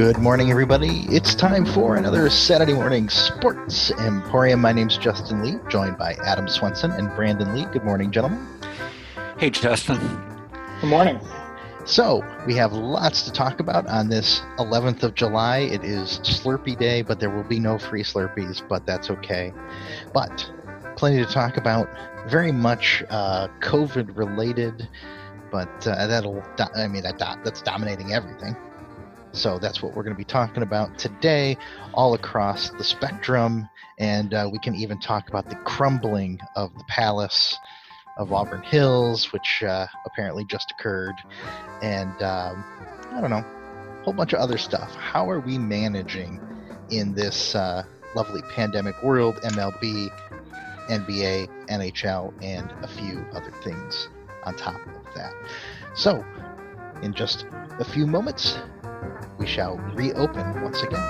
Good morning, everybody. It's time for another Saturday morning Sports Emporium. My name's Justin Lee, joined by Adam Swenson and Brandon Lee. Good morning, gentlemen. Hey, Justin. Good morning. So, we have lots to talk about on this 11th of July. It is Slurpee Day, but there will be no free Slurpees, but that's okay. But plenty to talk about, very much uh, COVID related, but uh, that'll, do- I mean, that, do- that's dominating everything. So that's what we're going to be talking about today, all across the spectrum. And uh, we can even talk about the crumbling of the palace of Auburn Hills, which uh, apparently just occurred. And um, I don't know, a whole bunch of other stuff. How are we managing in this uh, lovely pandemic world, MLB, NBA, NHL, and a few other things on top of that? So, in just a few moments, we shall reopen once again.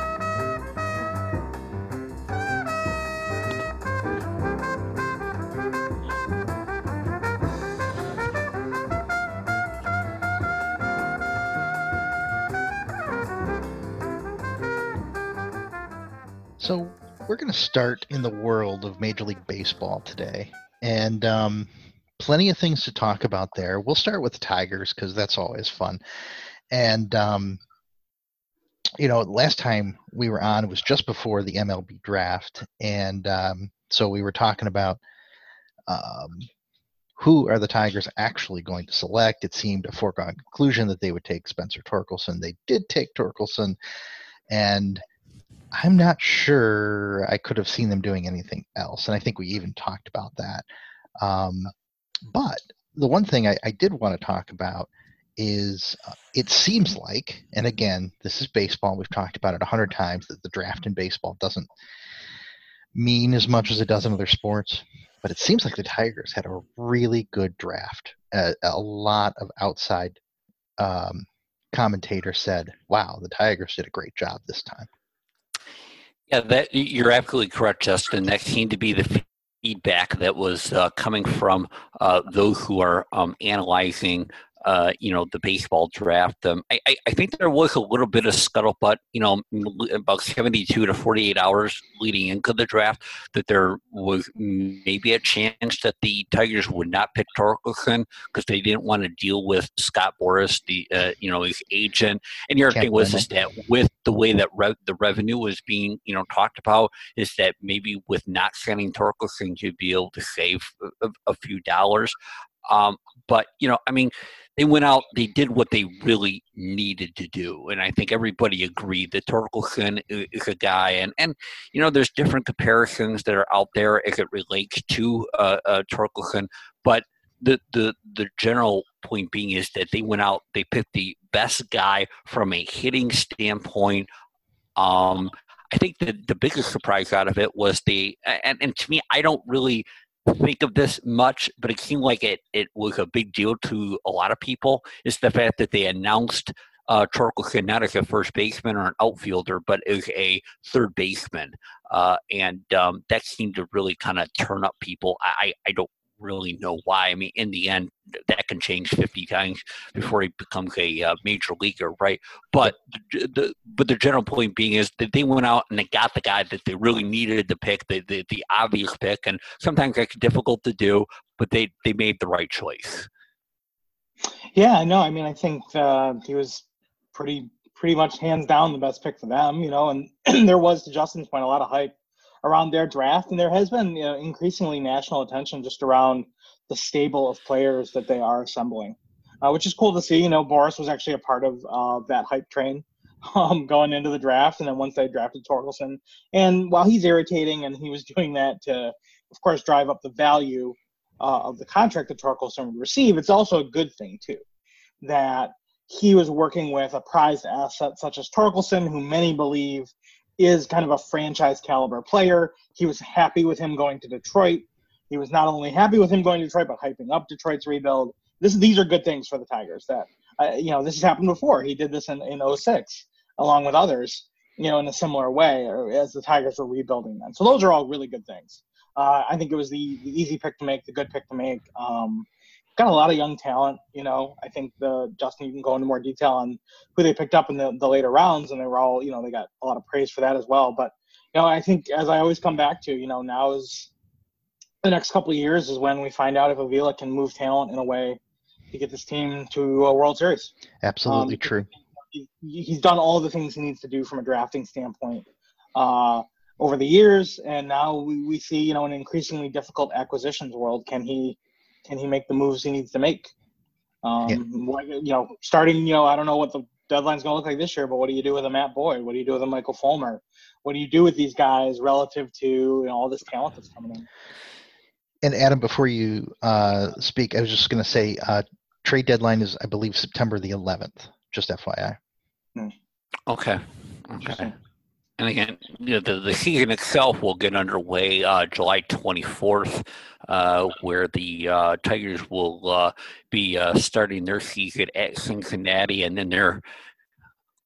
So, we're going to start in the world of Major League Baseball today. And um, plenty of things to talk about there. We'll start with Tigers because that's always fun. And um, you know, last time we were on was just before the MLB draft, and um, so we were talking about um, who are the Tigers actually going to select. It seemed a foregone conclusion that they would take Spencer Torkelson. They did take Torkelson, and I'm not sure I could have seen them doing anything else. And I think we even talked about that. Um, but the one thing I, I did want to talk about is uh, it seems like, and again, this is baseball. We've talked about it a hundred times that the draft in baseball doesn't mean as much as it does in other sports. But it seems like the Tigers had a really good draft. A, a lot of outside um, commentators said, "Wow, the Tigers did a great job this time." Yeah, that you're absolutely correct, Justin. That seemed to be the feedback that was uh, coming from uh, those who are um, analyzing uh, you know, the baseball draft. Um, I, I, think there was a little bit of scuttlebutt, you know, about 72 to 48 hours leading into the draft that there was maybe a chance that the Tigers would not pick Torkelson because they didn't want to deal with Scott Boras, the, uh, you know, his agent. And the other Can't thing was is that with the way that re- the revenue was being, you know, talked about is that maybe with not sending Torkelson, you'd be able to save a, a few dollars. Um, but you know, I mean, they went out, they did what they really needed to do, and I think everybody agreed that Torkelson is a guy, and and you know, there's different comparisons that are out there as it relates to uh, uh, Torkelson, but the the the general point being is that they went out, they picked the best guy from a hitting standpoint. Um, I think the the biggest surprise out of it was the and, and to me, I don't really think of this much, but it seemed like it, it was a big deal to a lot of people, is the fact that they announced uh, Torkelson not as a first baseman or an outfielder, but is a third baseman. Uh, and um, that seemed to really kind of turn up people. I, I don't really know why. I mean, in the end, that can change 50 times before he becomes a uh, major leaguer, right? But the, the, but the general point being is that they went out and they got the guy that they really needed to pick, the, the, the obvious pick, and sometimes that's difficult to do, but they they made the right choice. Yeah, no, I mean, I think uh, he was pretty pretty much hands down the best pick for them, you know, and there was, to Justin's point, a lot of hype around their draft, and there has been you know, increasingly national attention just around the stable of players that they are assembling, uh, which is cool to see. You know, Boras was actually a part of uh, that hype train um, going into the draft, and then once they drafted Torkelson, and while he's irritating, and he was doing that to, of course, drive up the value uh, of the contract that Torkelson would receive, it's also a good thing too that he was working with a prized asset such as Torkelson, who many believe is kind of a franchise caliber player. He was happy with him going to Detroit. He was not only happy with him going to Detroit, but hyping up Detroit's rebuild. This, these are good things for the Tigers. That uh, you know, this has happened before. He did this in in 06, along with others, you know, in a similar way, as the Tigers were rebuilding then. So those are all really good things. Uh, I think it was the, the easy pick to make, the good pick to make. Um, got a lot of young talent. You know, I think the Justin, you can go into more detail on who they picked up in the, the later rounds, and they were all, you know, they got a lot of praise for that as well. But you know, I think as I always come back to, you know, now is the next couple of years is when we find out if Avila can move talent in a way to get this team to a World Series. Absolutely um, true. He, he's done all the things he needs to do from a drafting standpoint uh, over the years, and now we, we see, you know, an increasingly difficult acquisitions world. Can he can he make the moves he needs to make? Um, yeah. You know, starting, you know, I don't know what the deadline's going to look like this year, but what do you do with a Matt Boyd? What do you do with a Michael Fulmer? What do you do with these guys relative to you know, all this talent that's coming in? And Adam, before you uh, speak, I was just going to say uh, trade deadline is, I believe, September the 11th. Just FYI. Hmm. Okay. Okay. And again, you know, the, the season itself will get underway uh, July 24th, uh, where the uh, Tigers will uh, be uh, starting their season at Cincinnati, and then their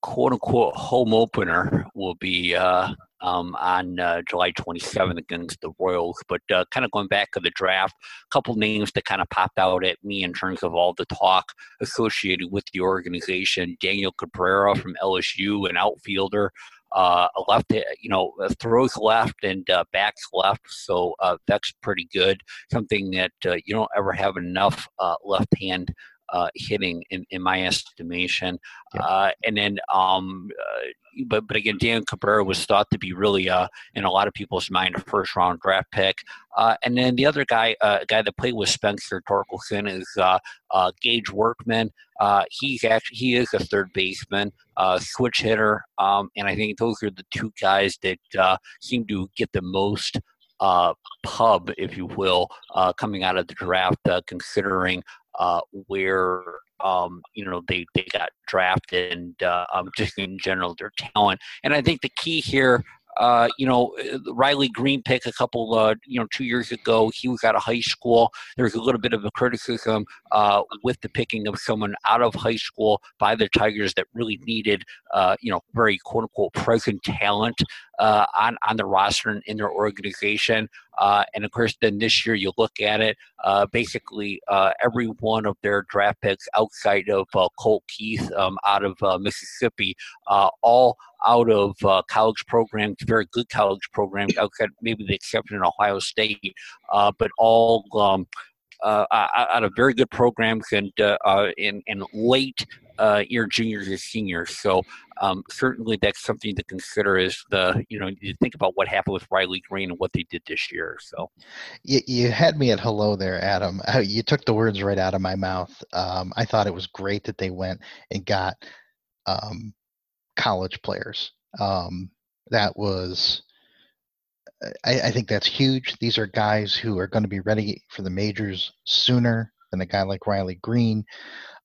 quote unquote home opener will be uh, um, on uh, July 27th against the Royals. But uh, kind of going back to the draft, a couple names that kind of popped out at me in terms of all the talk associated with the organization. Daniel Cabrera from LSU, an outfielder. Uh, left, you know, throws left and uh, backs left, so uh, that's pretty good. Something that uh, you don't ever have enough uh, left hand uh, hitting in, in my estimation. Yeah. Uh, and then, um, uh, but but again, Dan Cabrera was thought to be really, uh, in a lot of people's mind, a first round draft pick. Uh, and then the other guy, uh, guy that played with Spencer Torkelson is uh, uh, Gage Workman. Uh, he's actually he is a third baseman, uh, switch hitter, um, and I think those are the two guys that uh, seem to get the most uh, pub, if you will, uh, coming out of the draft, uh, considering uh, where um, you know they, they got drafted and uh, um, just in general their talent. And I think the key here uh, you know, Riley Greene pick a couple, uh, you know, two years ago. He was out of high school. There was a little bit of a criticism uh, with the picking of someone out of high school by the Tigers that really needed, uh, you know, very quote unquote present talent uh, on on the roster and in their organization. Uh, and of course, then this year you look at it, uh, basically uh, every one of their draft picks outside of uh, Colt Keith um, out of uh, Mississippi, all out of college programs, very good college programs, outside maybe the exception of Ohio State, but all. Um, uh, out of very good programs and uh, in, in late uh, your juniors and seniors. So um, certainly that's something to consider as the you know you think about what happened with Riley Greene and what they did this year. So you, you had me at hello there, Adam. You took the words right out of my mouth. Um, I thought it was great that they went and got um, college players. Um, that was. I, I think that's huge. These are guys who are going to be ready for the majors sooner than a guy like Riley Greene.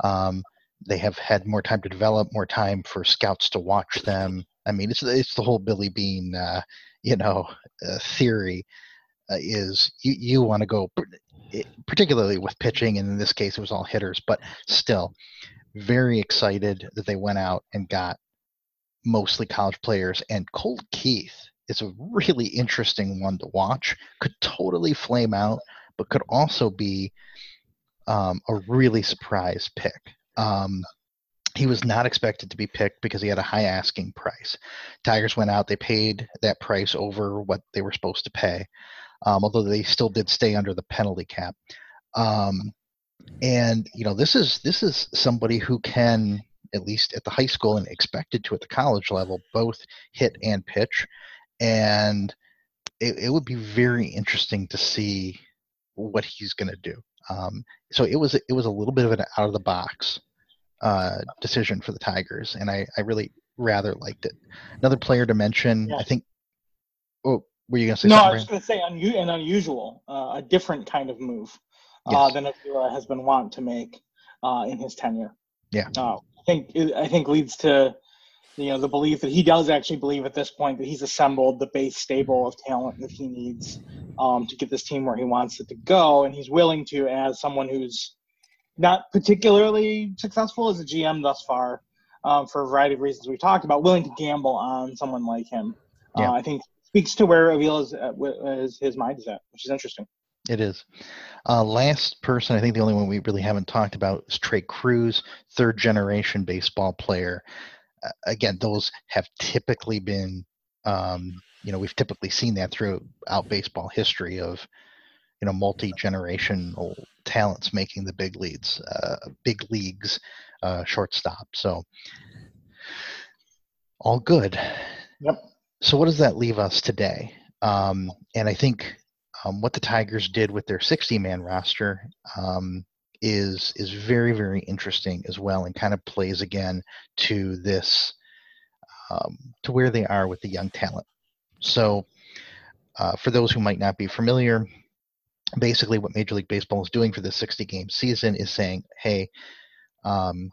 Um, they have had more time to develop, more time for scouts to watch them. I mean, it's it's the whole Billy Beane, uh, you know, uh, theory uh, is you you want to go, particularly with pitching, and in this case it was all hitters, but still, very excited that they went out and got mostly college players. And Colt Keith is a really interesting one to watch. Could totally flame out, but could also be um, a really surprise pick. Um, he was not expected to be picked because he had a high asking price. Tigers went out, they paid that price over what they were supposed to pay, um, although they still did stay under the penalty cap. Um, and you know, this is this is somebody who can, at least at the high school and expected to at the college level, both hit and pitch. And it, it would be very interesting to see what he's going to do. Um, so it was it was a little bit of an out of the box uh, decision for the Tigers, and I, I really rather liked it. Another player to mention, yeah. I think. Oh, were you going to say? No, I was going to say un- an unusual, uh, a different kind of move uh, yes. than Avila has been wont to make uh, in his tenure. Yeah, uh, I think I think leads to you know the belief that he does actually believe at this point that he's assembled the base stable of talent that he needs um, to get this team where he wants it to go, and he's willing to, as someone who's not particularly successful as a GM thus far, um, for a variety of reasons we've talked about, willing to gamble on someone like him. Uh, yeah. Uh, I think speaks to where Avila's uh, his, his mind is at, which is interesting. It is. Uh, last person, I think the only one we really haven't talked about is Trei Cruz, third generation baseball player. Uh, again, those have typically been, um, you know, we've typically seen that throughout baseball history of, you know, multi generational talents making the big leads, uh, big leagues, uh, shortstop. So, all good. Yep. So, what does that leave us today? Um, and I think um, what the Tigers did with their 60 man roster um, is is very very interesting as well, and kind of plays again to this um, to where they are with the young talent. So, uh, for those who might not be familiar, basically what Major League Baseball is doing for the 60 game season is saying, hey, um,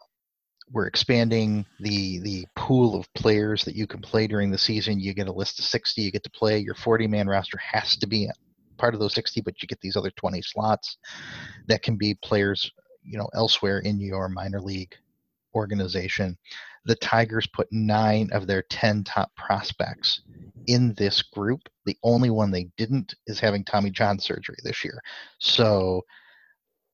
we're expanding the the pool of players that you can play during the season. You get a list of 60 you get to play. Your 40 man roster has to be part of those 60, but you get these other 20 slots that can be players, you know, elsewhere in your minor league organization. The Tigers put nine of their 10 top prospects in this group. The only one they didn't is having Tommy John surgery this year. So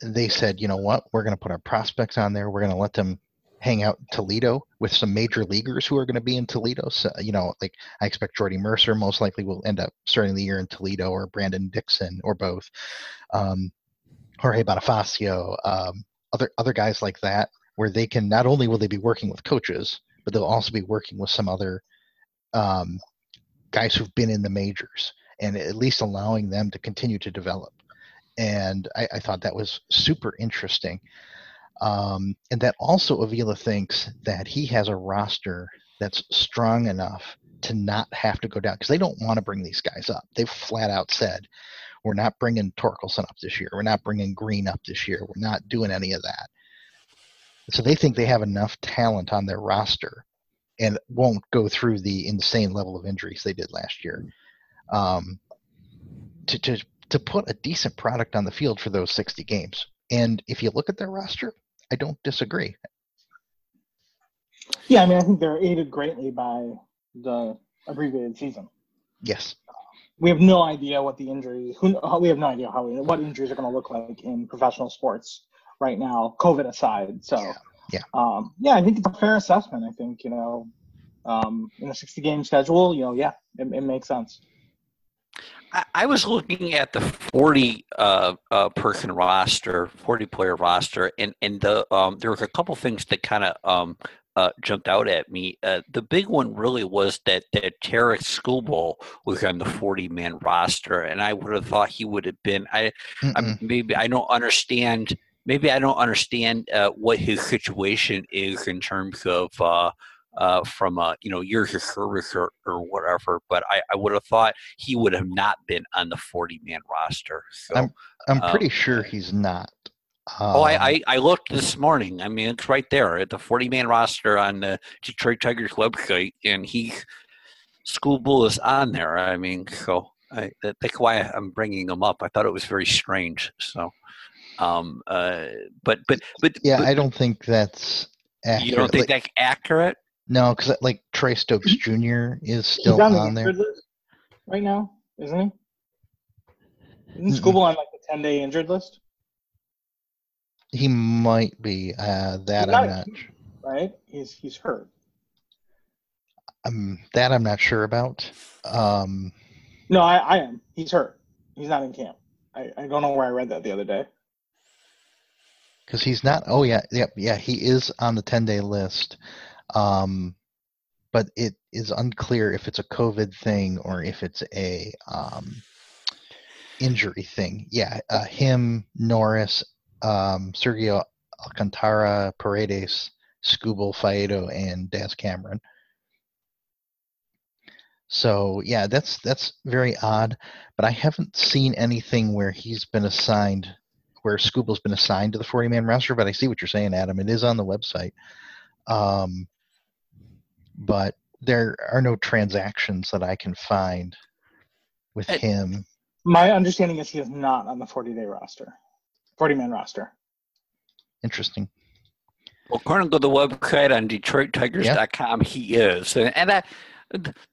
they said, you know what, we're going to put our prospects on there. We're going to let them hang out in Toledo with some major leaguers who are going to be in Toledo. So, you know, like I expect Jordy Mercer most likely will end up starting the year in Toledo or Brandon Dixon or both. Um, Jorge Bonifacio, um, other other guys like that, where they can not only will they be working with coaches, but they'll also be working with some other um, guys who've been in the majors and at least allowing them to continue to develop. And I, I thought that was super interesting. Um, and that also Avila thinks that he has a roster that's strong enough to not have to go down because they don't want to bring these guys up. They've flat out said, we're not bringing Torkelson up this year. We're not bringing Greene up this year. We're not doing any of that. So they think they have enough talent on their roster and won't go through the insane level of injuries they did last year um, to, to, to put a decent product on the field for those 60 games. And if you look at their roster, I don't disagree. Yeah, I mean, I think they're aided greatly by the abbreviated season. Yes. We have no idea what the injury. Who we have no idea how what injuries are going to look like in professional sports right now, COVID aside. So, yeah, yeah, um, yeah I think it's a fair assessment. I think you know, um, in a 60 game schedule, you know, yeah, it, it makes sense. I, was looking at the 40 uh, uh, person roster, 40 player roster, and and the um, there was a couple things that kind of um, uh, jumped out at me. Uh, the big one really was that that Tarik Skubal was on the 40 man roster, and I would have thought he would have been. I, I maybe I don't understand. Maybe I don't understand uh, what his situation is in terms of uh, uh, from a you know years of service or, or whatever. But I, I would have thought he would have not been on the 40 man roster. So, I'm I'm um, pretty sure he's not. Um, oh, I, I, I looked this morning. I mean, it's right there at the 40 man roster on the Detroit Tigers website, and he Skubal is on there. I mean, so I, that's why I'm bringing him up. I thought it was very strange. So, um, uh, but but but yeah, but, I don't think that's. Accurate. You don't think like, that's accurate? No, because like Troy Stokes Jr. is still on, on there right now, isn't he? Isn't Skubal on like the ten day injured list? He might be. Uh, that I'm not. Right? He's he's hurt. Um, that I'm not sure about. Um, no, I, I am. He's hurt. He's not in camp. I, I don't know where I read that the other day. Because he's not. Oh yeah, yeah, yeah. He is on the 10 day list. Um, but it is unclear if it's a COVID thing or if it's a um, injury thing. Yeah, uh, him, Norris, um, Sergio Alcantara, Paredes, Skubal, Faedo, and Daz Cameron. So yeah, that's that's very odd. But I haven't seen anything where he's been assigned, where Skubal's been assigned to the 40-man roster. But I see what you're saying, Adam. It is on the website. Um, but there are no transactions that I can find with it, him. My understanding is he is not on the 40 day roster, 40 man roster. Interesting. Well, according to the website on DetroitTigers.com, yeah. he is. And, and that,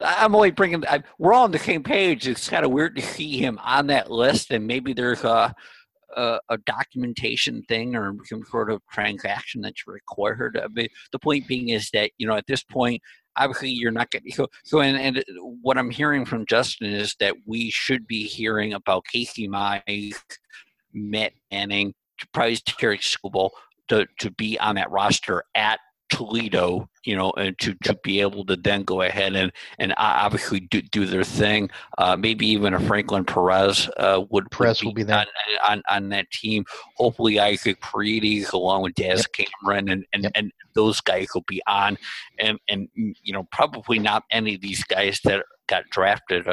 I'm only bringing. I, we're all on the same page. It's kind of weird to see him on that list, and maybe there's a, a, a documentation thing or some sort of transaction that's required. I mean, the point being is that you know at this point, obviously you're not getting so. So, and, and uh, what I'm hearing from Justin is that we should be hearing about Casey Mize, Matt Manning, probably Tarik Skubal to to be on that roster at Toledo, you know, and to, to be able to then go ahead and and obviously do, do their thing. Uh, maybe even a Franklin Perez uh, would Perez will be there on, on, on, that team. Hopefully, Isaac Paredes along with Daz yep. Cameron and and, yep. and those guys will be on, and and you know probably not any of these guys that got drafted,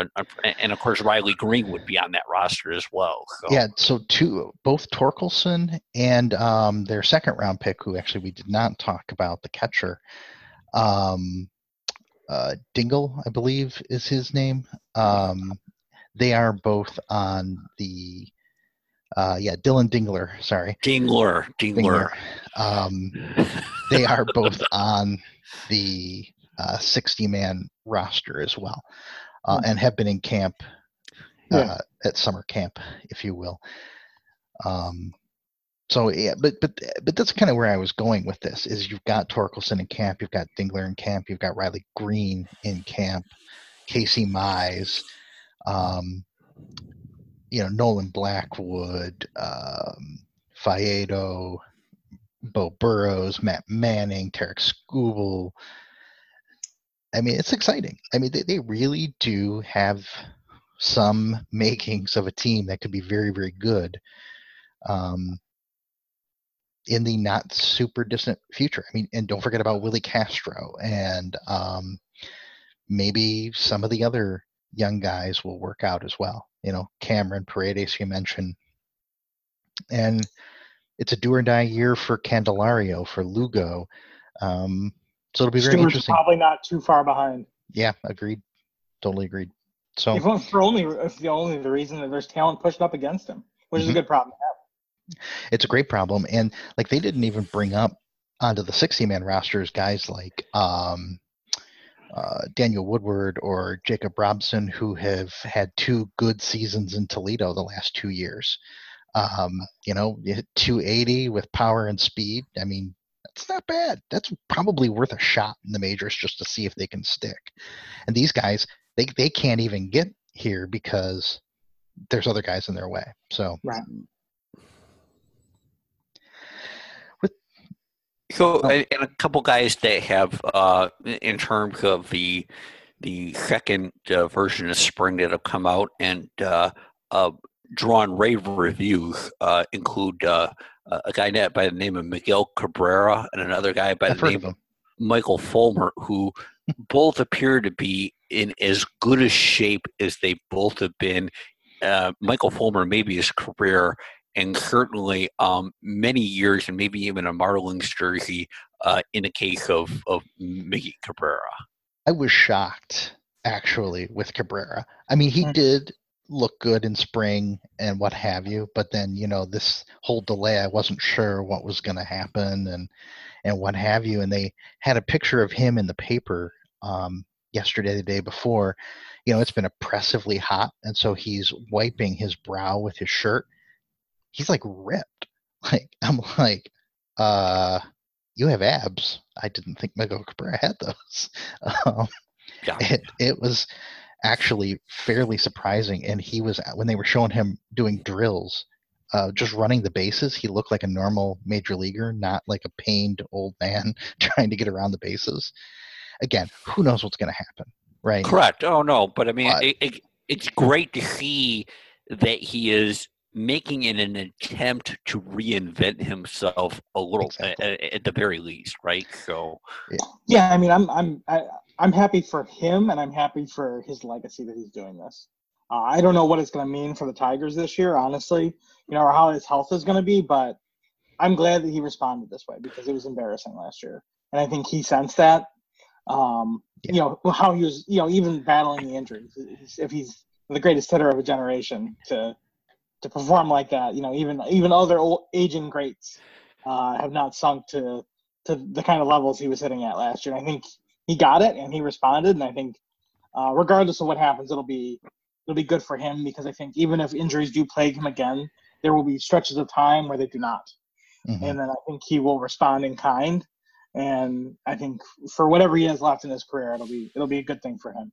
and of course Riley Greene would be on that roster as well. So. Yeah, so two, both Torkelson and um, their second round pick, who actually we did not talk about, the catcher, um, uh, Dingle, I believe is his name. Um, they are both on the. Uh, yeah, Dylan Dingler. Sorry, Dingler. Dingler. Dingler. Um, they are both on the uh, 60 man roster as well uh, mm-hmm. and have been in camp uh, yeah. at summer camp, if you will. Um, so yeah, but but but that's kind of where I was going with this. Is you've got Torkelson in camp, you've got Dingler in camp, you've got Riley Greene in camp, Casey Mize, um, you know Nolan Blackwood, um, Faedo, Beau Burrows, Matt Manning, Tarik Skubal, I mean, it's exciting. I mean, they, they really do have some makings of a team that could be very, very good um, in the not super distant future. I mean, and don't forget about Willi Castro and um, maybe some of the other young guys will work out as well. You know, Cameron Paredes, you mentioned. And it's a do or die year for Candelario, for Lugo. Um, so it'll be very Stewart's interesting. Probably not too far behind. Yeah, agreed. Totally agreed. So if for only if the only the reason that there's talent pushed up against him, which mm-hmm. is a mm-hmm. good problem to have. It's a great problem, and like they didn't even bring up onto the 60 man rosters guys like um, uh, Daniel Woodrow or Jacob Robson, who have had two good seasons in Toledo the last two years. Um, you know, 280 with power and speed. I mean, it's not bad. That's probably worth a shot in the majors just to see if they can stick. And these guys, they they can't even get here because there's other guys in their way. So right. So oh. and a couple guys that have uh, in terms of the the second uh, version of spring that have come out and uh, uh, drawn rave reviews uh, include uh, a guy by the name of Miguel Cabrera and another guy by I've the name of Michael Fulmer, who both appear to be in as good a shape as they both have been. Uh, Michael Fulmer, maybe his career, and certainly um, many years, and maybe even a Marlins jersey uh, in the case of, of Miggy Cabrera. I was shocked, actually, with Cabrera. I mean, he mm-hmm. did look good in spring and what have you but then you know this whole delay i wasn't sure what was going to happen and and what have you and they had a picture of him in the paper um, yesterday the day before you know it's been oppressively hot and so he's wiping his brow with his shirt he's like ripped like i'm like uh you have abs i didn't think miguel cabrera had those um, yeah. it, it was actually fairly surprising. And he was when they were showing him doing drills, uh, just running the bases, he looked like a normal major leaguer, not like a pained old man trying to get around the bases. Again, who knows what's going to happen, right? Correct. Oh no, but I mean, it, it, it's great to see that he is making it an attempt to reinvent himself a little exactly. at, at, the very least right so yeah i mean i'm i'm I, I'm happy for him, and I'm happy for his legacy that he's doing this. Uh, I don't know what it's going to mean for the Tigers this year, honestly, you know, or how his health is going to be, but I'm glad that he responded this way because it was embarrassing last year, and I think he sensed that. Um, yeah. You know how he was, you know, even battling the injuries. If he's the greatest hitter of a generation to to perform like that, you know, even even other old, aging greats uh, have not sunk to to the kind of levels he was hitting at last year. I think he got it and he responded, and I think uh, regardless of what happens, it'll be it'll be good for him because I think even if injuries do plague him again, there will be stretches of time where they do not, mm-hmm. and then I think he will respond in kind. And I think for whatever he has left in his career, it'll be it'll be a good thing for him.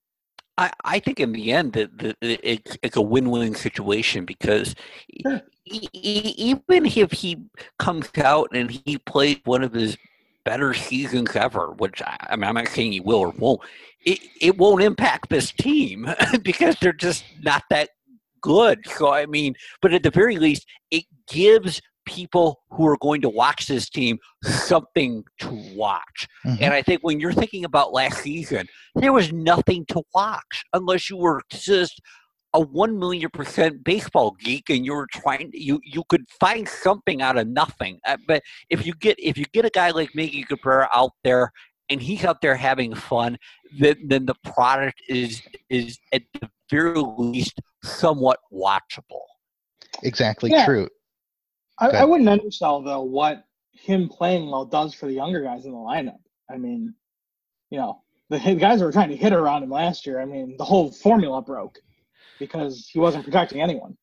I, I think in the end that it, it, it's a win-win situation because sure. he, even if he comes out and he plays one of his better seasons ever, which I, I mean I'm not saying he will or won't, it, it won't impact this team because they're just not that good. So I mean, but at the very least, it gives people who are going to watch this team something to watch. Mm-hmm. And I think when you're thinking about last season, there was nothing to watch unless you were just a one million percent baseball geek and you were trying you you could find something out of nothing. Uh, but if you get if you get a guy like Miggy Cabrera out there and he's out there having fun, then then the product is is at the very least somewhat watchable. Exactly yeah. true. I, I, wouldn't undersell though what him playing well does for the younger guys in the lineup. I mean, you know, the guys were trying to hit around him last year. I mean, the whole formula broke because he wasn't protecting anyone.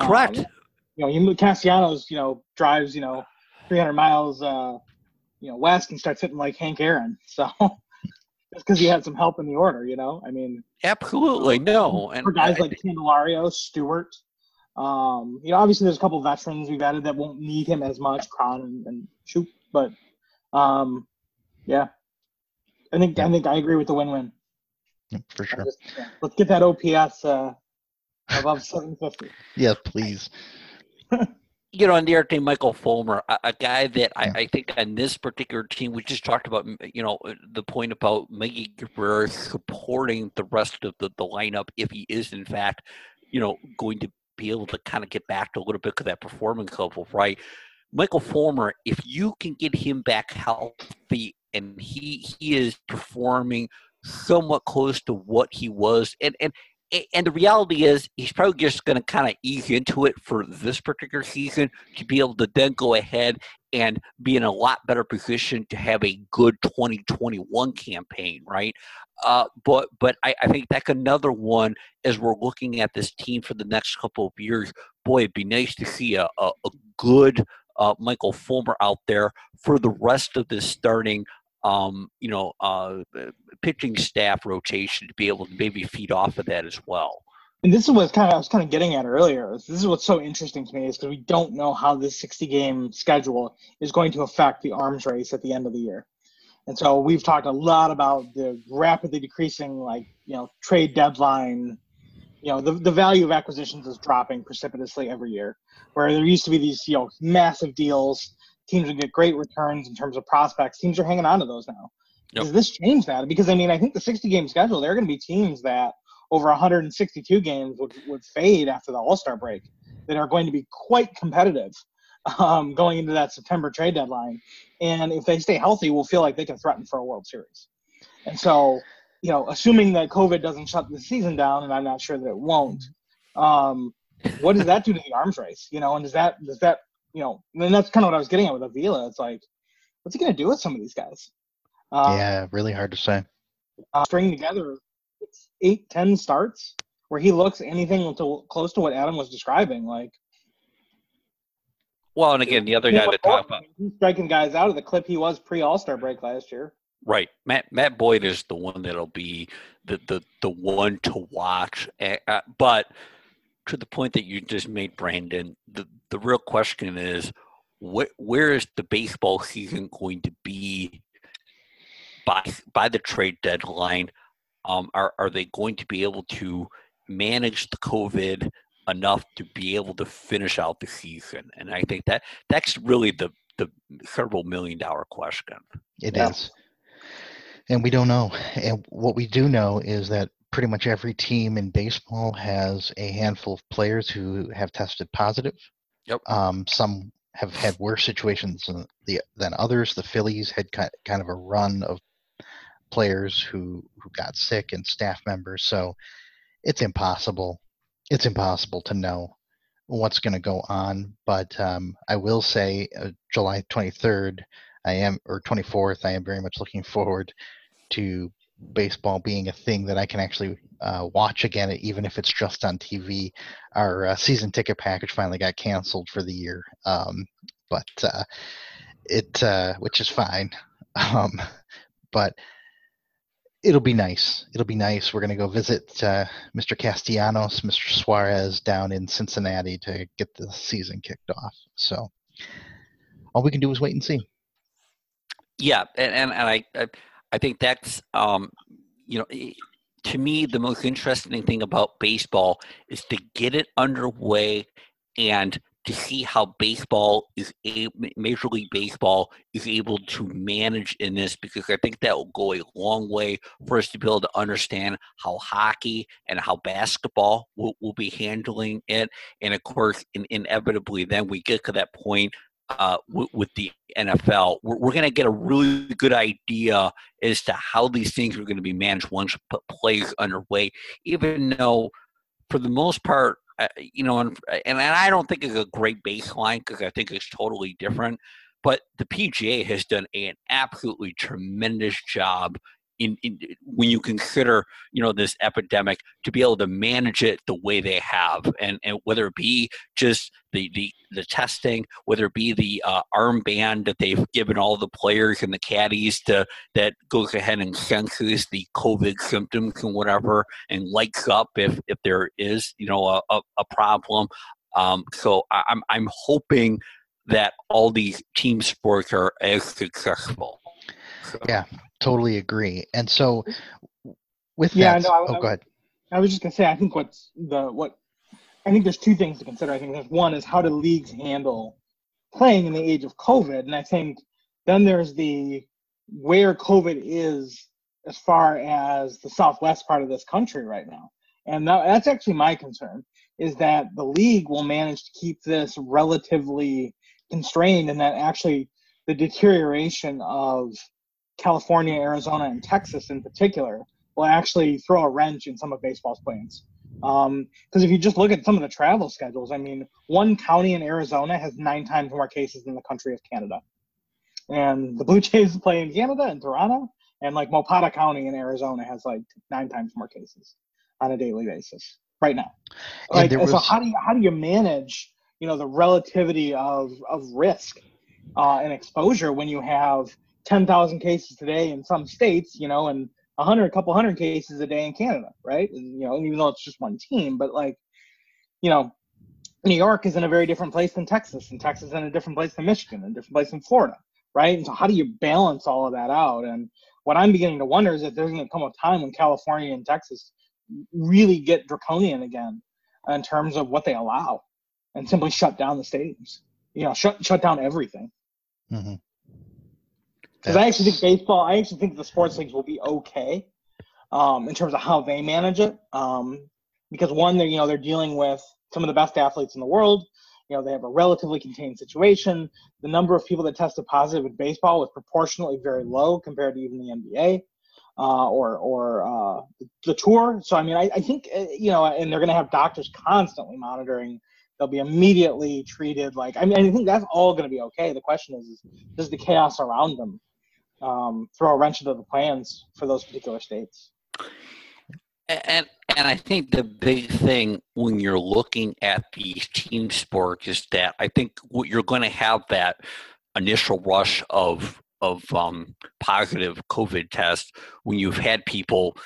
Correct. Um, you know, you Castellanos, you know, drives, you know, 300 miles, uh, you know, west and starts hitting like Hank Aaron. So just because he had some help in the order, you know, I mean, absolutely no. And for guys I, like Candelario, Stewart, um, you know, obviously there's a couple veterans we've added that won't need him as much, Cron and, and Schoop, but um, yeah, I think yeah. I think I agree with the win-win. for sure. Just, yeah, let's get that OPS uh, above 750. yeah, please. you know, on the other team, Michael Fulmer, a, a guy that I, I, think on this particular team, we just talked about, you know, the point about Miggy Cabrera supporting the rest of the, the lineup if he is, in fact, you know, going to be able to kind of get back to a little bit of that performance level, right? Michael Fulmer, if you can get him back healthy and he he is performing somewhat close to what he was, and and and the reality is he's probably just going to kind of ease into it for this particular season to be able to then go ahead and be in a lot better position to have a good 2021 campaign right? Uh, but but I, I think that's another one as we're looking at this team for the next couple of years. Boy it'd be nice to see a, a, a good uh, michael fulmer out there for the rest of this starting um, you know, uh, pitching staff rotation to be able to maybe feed off of that as well. And this is what kind of I was kind of getting at earlier. This is what's so interesting to me is because we don't know how this 60 game schedule is going to affect the arms race at the end of the year. And so we've talked a lot about the rapidly decreasing, like you know, trade deadline. You know, the the value of acquisitions is dropping precipitously every year. Where there used to be these you know massive deals teams would get great returns in terms of prospects. Teams are hanging on to those now. Yep. Does this change that? Because I mean, I think the 60 game schedule, there are going to be teams that over 162 games would, would fade after the All Star break that are going to be quite competitive um, going into that September trade deadline. And if they stay healthy, will feel like they can threaten for a World Series. And so, you know, assuming that COVID doesn't shut the season down, and I'm not sure that it won't, um, what does that do to the arms race? You know, and does that does that you know, and that's kind of what I was getting at with Avila. It's like, what's he going to do with some of these guys? Um, yeah, really hard to say. Uh, string together eight, ten starts where he looks anything to, close to what Adam was describing. Like, well, and again, the other guy to talk about he's striking guys out of the clip he was pre All Star break last year. Right, Matt Matt Boyd is the one that'll be the the the one to watch, uh, but to the point that you just made, Brandon, the, the real question is wh- where is the baseball season going to be by by the trade deadline? Um, are are they going to be able to manage the COVID enough to be able to finish out the season? And I think that that's really the the several million dollar question. It yeah. is, and we don't know. And what we do know is that pretty much every team in baseball has a handful of players who have tested positive. Yep. Um, some have had worse situations than, the, than others. The Phillies had kind of a run of players who who got sick and staff members. So it's impossible. It's impossible to know what's going to go on. But um, I will say, uh, July 23rd, I am or 24th, I am very much looking forward to baseball being a thing that I can actually uh, watch again, even if it's just on TV. Our uh, season ticket package finally got canceled for the year, um, but uh, it uh, which is fine. Um, but it'll be nice. It'll be nice. We're going to go visit uh, Mr. Castellanos, Mr. Suarez down in Cincinnati to get the season kicked off. So all we can do is wait and see. Yeah, and and, and I, I I think that's um, you know to me the most interesting thing about baseball is to get it underway and to see how baseball is a major league baseball is able to manage in this because I think that will go a long way for us to be able to understand how hockey and how basketball will, will be handling it. And of course, in, inevitably, then we get to that point uh, w- with the NFL. We're, we're going to get a really good idea as to how these things are going to be managed once plays underway, even though for the most part, uh, you know, and, and I don't think it's a great baseline because I think it's totally different. But the PGA has done an absolutely tremendous job in, in, when you consider you know this epidemic to be able to manage it the way they have and and whether it be just the the, the testing whether it be the uh, armband that they've given all the players and the caddies to that goes ahead and senses the covid symptoms and whatever and lights up if if there is you know a, a, a problem um, so I, I'm I'm hoping that all these team sports are as successful. So. Yeah, totally agree. And so, with yeah, that, no, I, oh, I, go ahead. I was just gonna say, I think what's the what I think there's two things to consider. I think there's one is how do leagues handle playing in the age of COVID, and I think then there's the where COVID is as far as the southwest part of this country right now, and that, that's actually my concern is that the league will manage to keep this relatively constrained, and that actually the deterioration of California, Arizona, and Texas in particular will actually throw a wrench in some of baseball's plans. Because um, if you just look at some of the travel schedules, I mean, one county in Arizona has nine times more cases than the country of Canada. And the Blue Jays play in Canada and Toronto, and like Maricopa County in Arizona has like nine times more cases on a daily basis right now. Like, was... so how do you how do you manage you know the relativity of of risk uh, and exposure when you have 10,000 cases today in some states, you know, and a hundred, a couple hundred cases a day in Canada, right? And, you know, even though it's just one team, but like, you know, New York is in a very different place than Texas, and Texas is in a different place than Michigan, and a different place than Florida, right? And so, how do you balance all of that out? And what I'm beginning to wonder is if there's going to come a time when California and Texas really get draconian again in terms of what they allow, and simply shut down the stadiums. You know, shut shut down everything. Mm-hmm. Because I actually think baseball, I actually think the sports leagues will be okay um, in terms of how they manage it. Um, because one, they're you know they're dealing with some of the best athletes in the world. You know they have a relatively contained situation. The number of people that tested positive in baseball was proportionally very low compared to even the NBA uh, or or uh, the tour. So I mean, I, I think uh, you know, and they're going to have doctors constantly monitoring they'll be immediately treated like I mean I think that's all going to be okay. The question is, is does the chaos around them um, throw a wrench into the plans for those particular states? And and I think the big thing when you're looking at these team sports is that I think what you're going to have that initial rush of of um, positive COVID tests when you've had people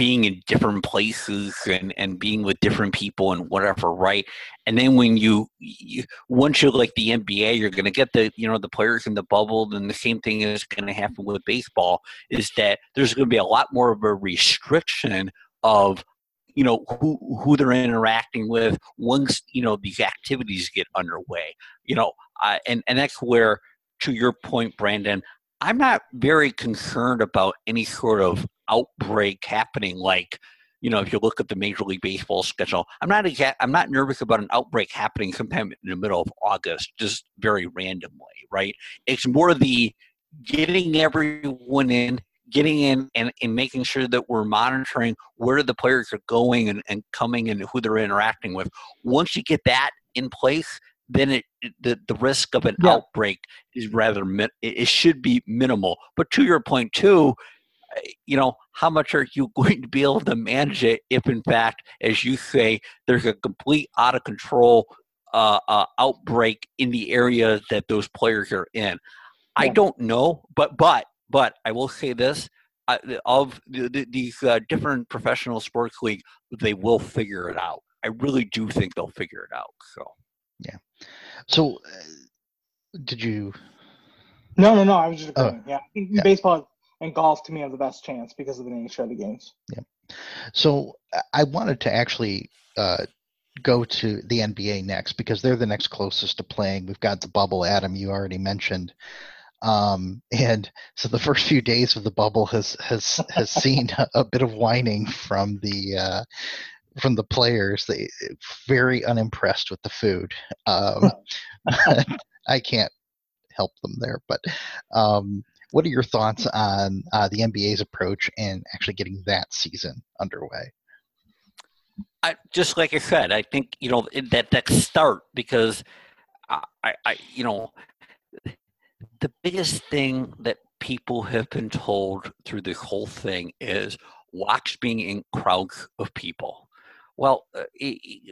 being in different places and, and being with different people and whatever, right? And then when you, you once you're like the NBA, you're going to get the you know the players in the bubble. And the same thing is going to happen with baseball. Is that there's going to be a lot more of a restriction of you know who who they're interacting with once you know these activities get underway. You know, uh, and and that's where, to your point, Brandon, I'm not very concerned about any sort of outbreak happening like you know if you look at the major league baseball schedule i'm not i'm not nervous about an outbreak happening sometime in the middle of august just very randomly right? It's more the getting everyone in getting in and, and making sure that we're monitoring where the players are going and, and coming and who they're interacting with. Once you get that in place then it, the, the risk of an yeah. outbreak is rather it should be minimal. But to your point too you know, how much are you going to be able to manage it if, in fact, as you say, there's a complete out of control uh, uh, outbreak in the area that those players are in? I don't know, but but but I will say this: uh, of the, the, these uh, different professional sports league, they will figure it out. I really do think they'll figure it out. So, yeah. So, uh, did you? No, no, no. I was just oh, agreeing. yeah. yeah, baseball and golf to me have the best chance because of the nature of the games. Yeah. So I wanted to actually uh, go to the NBA next because they're the next closest to playing. We've got the bubble, Adam. You already mentioned. Um, and so the first few days of the bubble has has has seen a, bit of whining from the uh, from the players. They very unimpressed with the food. Um, I can't help them there, but um, what are your thoughts on uh, the NBA's approach and actually getting that season underway? I, just like I said, I think you know that that start because I, I, you know, the biggest thing that people have been told through this whole thing is watch being in crowds of people. Well, uh,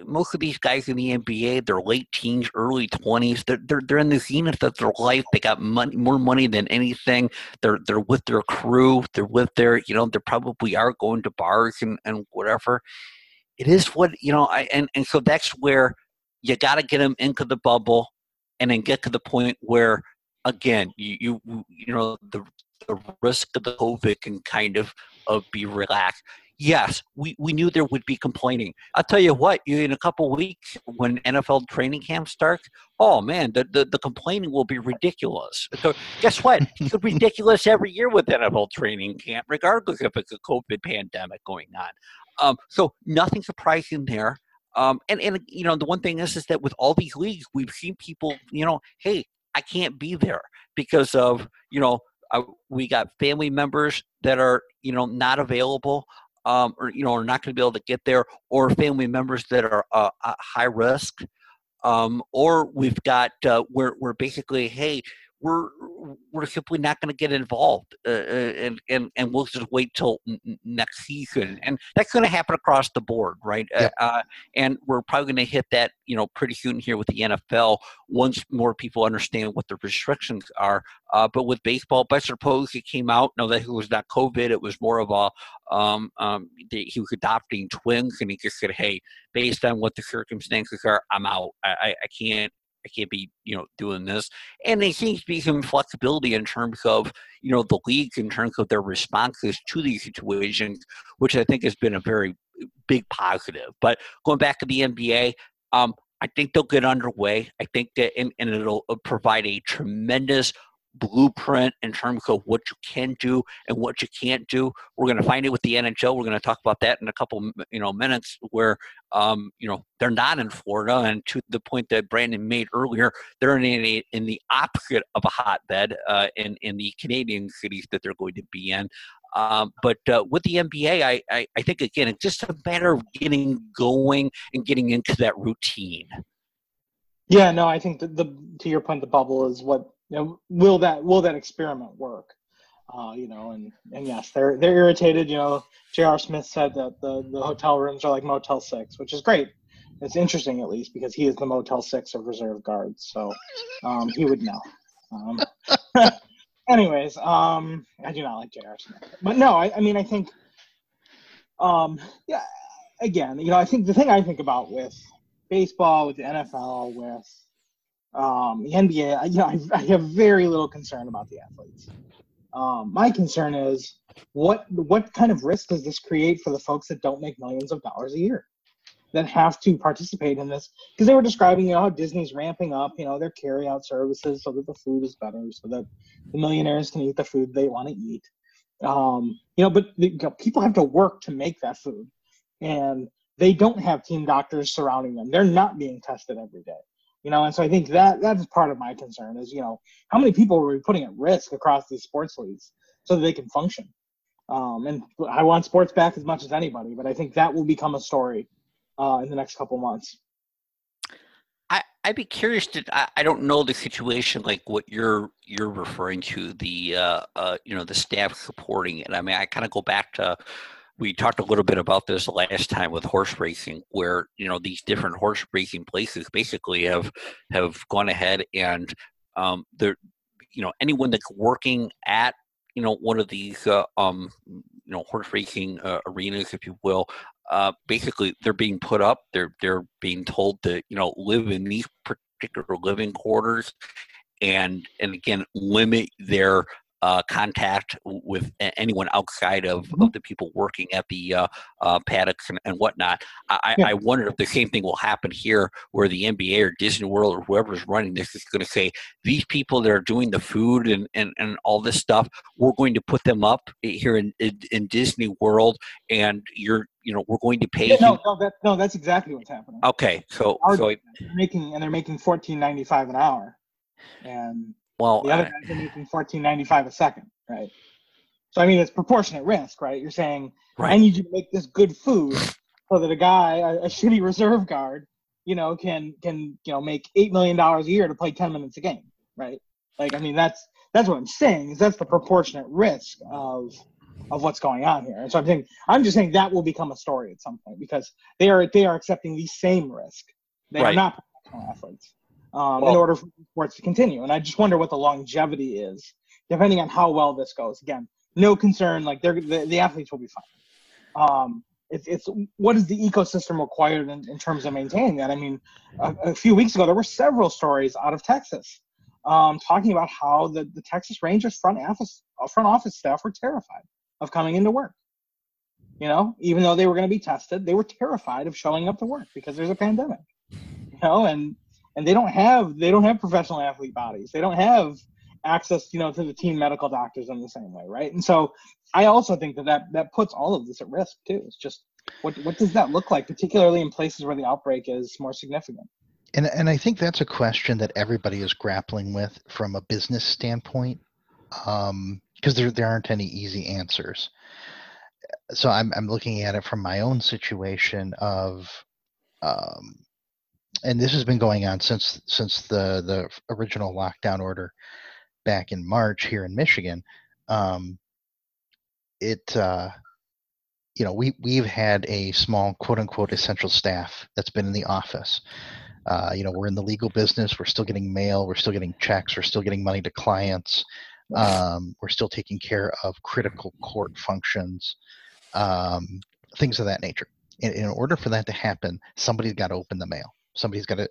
most of these guys in the NBA, they're late teens, early twenties. They're, they're they're in the zenith of their life. They got money, more money than anything. They're they're with their crew. They're with their, you know, they probably are going to bars and, and whatever. It is what you know. I and and so that's where you got to get them into the bubble, and then get to the point where again, you you you know the the risk of the COVID can kind of of be relaxed yes, we, we knew there would be complaining. I'll tell you what, in a couple weeks when NFL training camp starts, oh man, the, the, the complaining will be ridiculous. So guess what? It's ridiculous every year with NFL training camp, regardless if it's a COVID pandemic going on. Um, so nothing surprising there. Um, and, and you know the one thing is is that with all these leagues, we've seen people, you know, hey, I can't be there because of you know uh, we got family members that are you know not available um, or you know are not going to be able to get there, or family members that are uh, high risk, um, or we've got uh, we're we're basically hey we're we're simply not going to get involved, uh, uh, and and and we'll just wait till n- next season, and that's going to happen across the board, right? Uh, yep. Uh, and we're probably going to hit that, you know, pretty soon here with the NFL once more people understand what the restrictions are. Uh, but with baseball, but I suppose it came out. No, that it was not COVID; it was more of a um, um, he was adopting twins, and he just said, "Hey, based on what the circumstances are, I'm out. I, I can't I can't be, you know, doing this. And there seems to be some flexibility in terms of, you know, the league in terms of their responses to these situations, which I think has been a very big positive. But going back to the NBA, um, I think they'll get underway. I think that, and, and it'll uh, provide a tremendous blueprint in terms of what you can do and what you can't do. We're going to find it with the NHL. We're going to talk about that in a couple you know minutes where um, you know they're not in Florida and to the point that Brandon made earlier, they're in a, in the opposite of a hotbed uh, in in the Canadian cities that they're going to be in. Um, but uh, with the NBA, I, I, I think again it's just a matter of getting going and getting into that routine. Yeah, no, I think the, the to your point, the bubble is what you know, will that will that experiment work? Uh, you know, and and yes, they're they're irritated. You know, J.R. Smith said that the the hotel rooms are like Motel Six, which is great. It's interesting at least because he is the Motel Six of reserve guards, so um, he would know. Um, anyways, um, I do not like J.R. Smith, but no, I, I mean, I think, um, yeah, again, you know, I think the thing I think about with baseball, with the NFL, with um, the NBA, you know, I, I, have very little concern about the athletes. Um, my concern is what what kind of risk does this create for the folks that don't make millions of dollars a year, that have to participate in this? Because they were describing, you know, how Disney's ramping up, you know, their carry-out services so that the food is better, so that the millionaires can eat the food they want to eat. Um, you know, but you know, people have to work to make that food, and they don't have team doctors surrounding them. They're not being tested every day you know and so i think that that's part of my concern is you know how many people are we putting at risk across these sports leagues so that they can function um, and i want sports back as much as anybody but i think that will become a story uh, in the next couple months I, I'd be curious to. I, I, don't know the situation like what you're you're referring to. The uh, uh, you know the staff supporting it. I mean, I kind of go back to we talked a little bit about this last time with horse racing, where you know these different horse racing places basically have have gone ahead and um, they're you know anyone that's working at you know one of these uh, um, you know horse racing uh, arenas, if you will, uh, basically they're being put up. They're they're being told to you know live in these particular living quarters, and and again limit their uh, contact with anyone outside of, mm-hmm. of the people working at the uh, uh, paddocks and, and whatnot. I, yeah. I wonder if the same thing will happen here, where the NBA or Disney World or whoever's running this is going to say these people that are doing the food and, and, and all this stuff, we're going to put them up here in, in, in Disney World, and you're you know we're going to pay. Yeah, no, no, that, no, that's exactly what's happening. Okay, so Our, so making and they're making fourteen ninety five an hour, and well, the other guys are making fourteen ninety five a second, right? So I mean, it's proportionate risk, right? You're saying right. I need you to make this good food so that a guy, a, a shitty reserve guard, you know, can can you know make eight million dollars a year to play ten minutes a game, right? Like, I mean, that's that's what I'm saying is that's the proportionate risk of of what's going on here. And so I'm saying I'm just saying that will become a story at some point because they are they are accepting the same risk. They right. are not professional athletes um, well, in order for sports to continue. And I just wonder what the longevity is, depending on how well this goes. Again, no concern. Like they're the, the athletes will be fine. Um, it's, it's what is the ecosystem required in, in terms of maintaining that? I mean, a, a, few weeks ago there were several stories out of Texas um, talking about how the, the Texas Rangers front office uh, front office staff were terrified of coming into work. You know, even though they were going to be tested, they were terrified of showing up to work because there's a pandemic. You know, and and they don't have they don't have professional athlete bodies. They don't have access, you know, to the team medical doctors in the same way, right? And so I also think that that, that puts all of this at risk too. It's just what what does that look like, particularly in places where the outbreak is more significant? And and I think that's a question that everybody is grappling with from a business standpoint, because um, there there aren't any easy answers. So I'm I'm looking at it from my own situation of um, and this has been going on since since the the original lockdown order back in March here in Michigan. Um, it uh, you know we we've had a small quote unquote essential staff that's been in the office. Uh, you know we're in the legal business. We're still getting mail. We're still getting checks. We're still getting money to clients. Um, we're still taking care of critical court functions, um, things of that nature. In, in order for that to happen, somebody's got to open the mail somebody's got to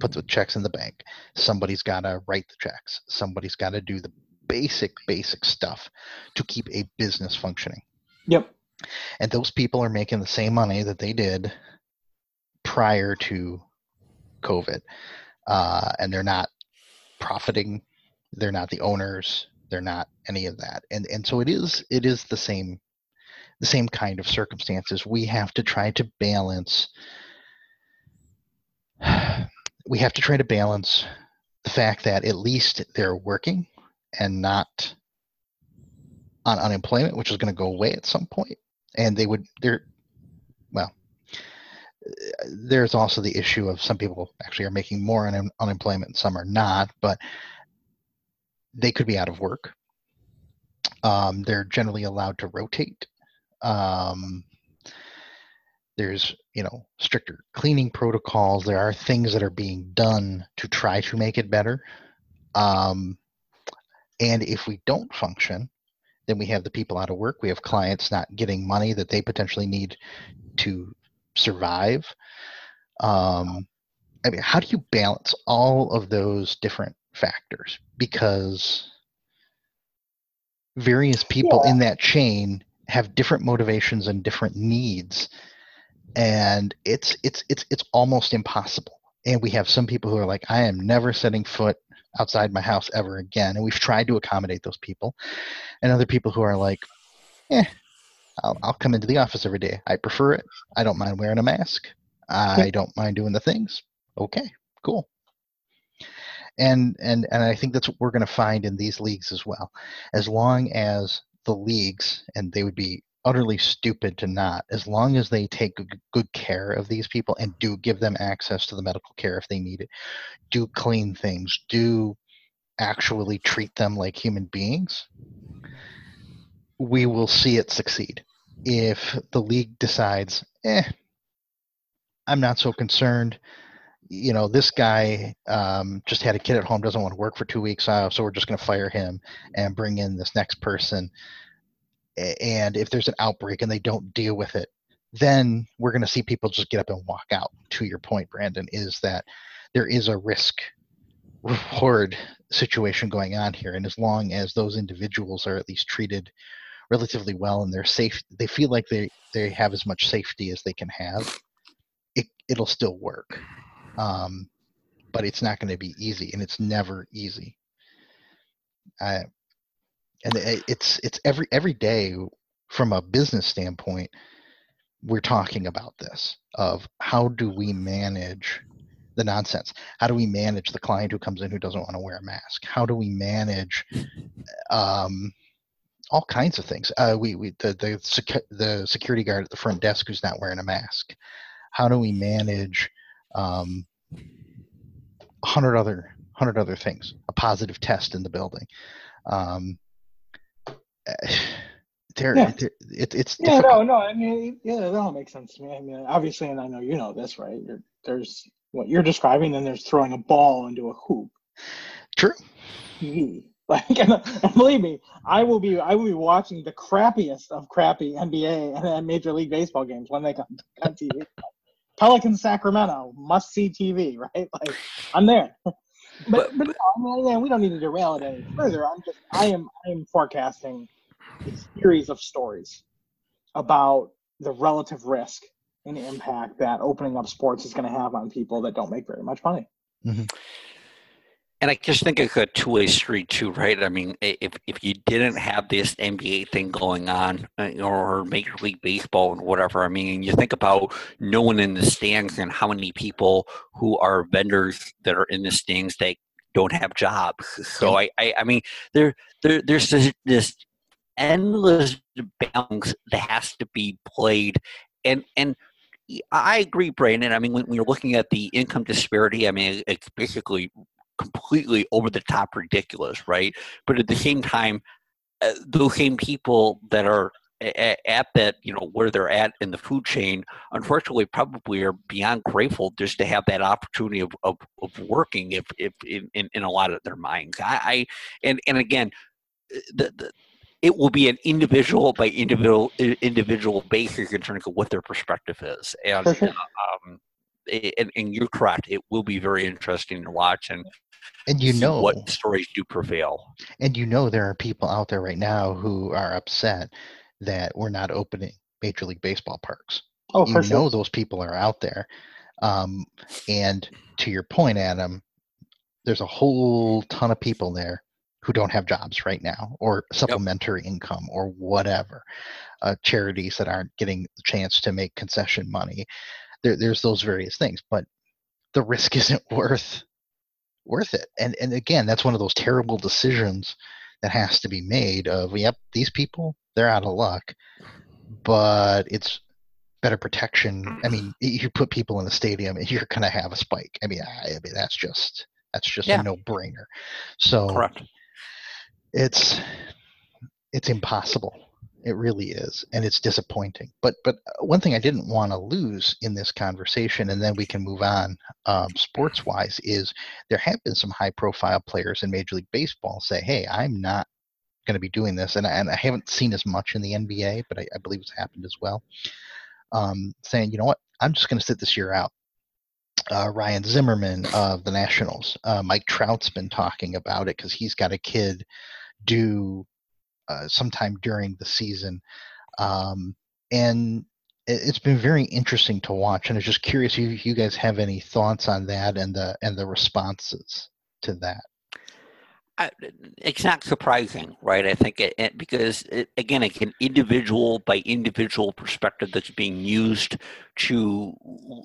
put the checks in the bank. Somebody's got to write the checks. Somebody's got to do the basic basic stuff to keep a business functioning. Yep. And those people are making the same money that they did prior to covid. Uh, and they're not profiting. They're not the owners. They're not any of that. And and so it is it is the same the same kind of circumstances. We have to try to balance we have to try to balance the fact that at least they're working and not on unemployment, which is going to go away at some point. And they would, they're, well, there's also the issue of some people actually are making more un- unemployment and some are not, but they could be out of work. Um, they're generally allowed to rotate. Um, there's you know stricter cleaning protocols. There are things that are being done to try to make it better. Um, and if we don't function then we have the people out of work. We have clients not getting money that they potentially need to survive. Um, i mean how do you balance all of those different factors? Because various people yeah. in that chain have different motivations and different needs and it's it's it's it's almost impossible. And we have some people who are like i am never setting foot outside my house ever again. And we've tried to accommodate those people. And other people who are like eh I'll, I'll come into the office every day. I prefer it. I don't mind wearing a mask. I don't mind doing the things. Okay cool. And and and i think that's what we're going to find in these leagues as well. As long as the leagues and they would be utterly stupid to not as long as they take good care of these people and do give them access to the medical care if they need it do clean things do actually treat them like human beings we will see it succeed. If the league decides eh i'm not so concerned. You know this guy um, just had a kid at home doesn't want to work for two weeks uh, so we're just going to fire him and bring in this next person and if there's an outbreak and they don't deal with it then we're going to see people just get up and walk out. To your point brandon is that there is a risk reward situation going on here. And as long as those individuals are at least treated relatively well and they're safe they feel like they they have as much safety as they can have it, it'll still work. Um, but it's not going to be easy and it's never easy. I, and it's it's every every day from a business standpoint we're talking about this of how do we manage the nonsense? How do we manage the client who comes in who doesn't want to wear a mask? How do we manage um, all kinds of things? Uh, we, we the, the, the security guard at the front desk who's not wearing a mask. How do we manage um, a hundred other hundred other things? A positive test in the building. Um, there, yeah. it, it's yeah difficult. no no i mean yeah that all makes sense to me. I mean obviously and i know you know this right? You're, there's what you're describing and there's throwing a ball into a hoop. True. Like and, and believe me i will be i will be watching the crappiest of crappy nba and major league baseball games when they come on tv pelican sacramento must see tv right? Like i'm there. But, but, no, I mean, we don't need to derail it any further. I'm just I am I am forecasting series of stories about the relative risk and impact that opening up sports is going to have on people that don't make very much money. Mm-hmm. And I just think it's a two-way street too, right? I mean, if if you didn't have this NBA thing going on, uh, or Major League Baseball and whatever, I mean, you think about no one in the stands and how many people who are vendors that are in the stands that don't have jobs. So I, I, I mean, there, there, there's this, this endless balance that has to be played, and and I agree, Brandon. I mean, when, when you're looking at the income disparity, I mean, it's basically completely over the top ridiculous, right? But at the same time, uh, those same people that are at, at that, you know, where they're at in the food chain, unfortunately, probably are beyond grateful just to have that opportunity of, of, of working if, if in, in, in, a lot of their minds. I, I and, and again, uh, the it will be an individual by individual individual basis in terms of what their perspective is, and um, and, and, you're correct. It will be very interesting to watch and and you know what stories do prevail. And you know there are people out there right now who are upset that we're not opening Major League Baseball parks. Oh, you know sure. those people are out there. Um, and to your point, Adam, there's a whole ton of people there who don't have jobs right now or supplementary yep. income or whatever. Uh, charities that aren't getting the chance to make concession money. There, there's those various things, but the risk isn't worth worth it. And and again, that's one of those terrible decisions that has to be made of yep, these people, they're out of luck. But it's better protection. I mean, you put people in the stadium and you're gonna have a spike. I mean, I, I mean that's just that's just yeah. a no brainer. So Correct. It's it's impossible it really is, and it's disappointing. But but one thing I didn't want to lose in this conversation, and then we can move on um, sports wise, is there have been some high profile players in Major League Baseball say, "Hey, I'm not going to be doing this," and I, and I haven't seen as much in the NBA, but I, I believe it's happened as well. Um, saying, you know what, I'm just going to sit this year out. Uh, Ryan Zimmerman of the Nationals, uh, Mike Trout's been talking about it because he's got a kid due uh, sometime during the season. Um, and it, has been very interesting to watch. And I was just curious if you guys have any thoughts on that and the and the responses to that. It's not surprising, right? I think it, it because it, again, it's an individual by individual perspective that's being used to,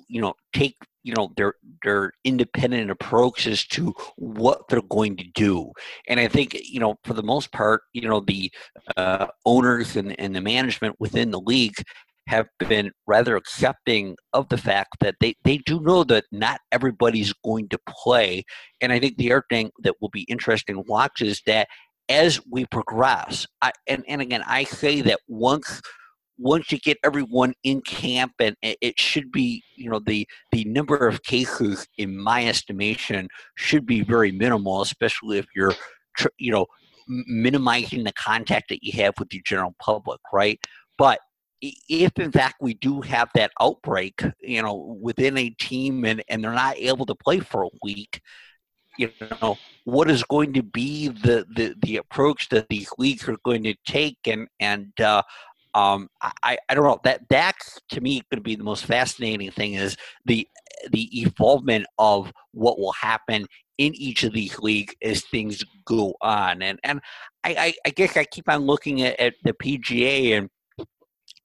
you know, take you know their their independent approaches to what they're going to do and i think you know for the most part you know the uh, owners and, and the management within the league have been rather accepting of the fact that they, they do know that not everybody's going to play. And I think the other thing that will be interesting to watch is that as we progress, I, and, and again, I say that once once you get everyone in camp and it should be you know the the number of cases in my estimation should be very minimal especially if you're you know minimizing the contact that you have with the general public right but if in fact we do have that outbreak, you know, within a team and, and they're not able to play for a week, you know, what is going to be the, the, the approach that these leagues are going to take? And, and, uh, um, I, I don't know that that's to me going to be the most fascinating thing is the the evolvement of what will happen in each of these leagues as things go on. And and I, I, I guess I keep on looking at, at the PGA and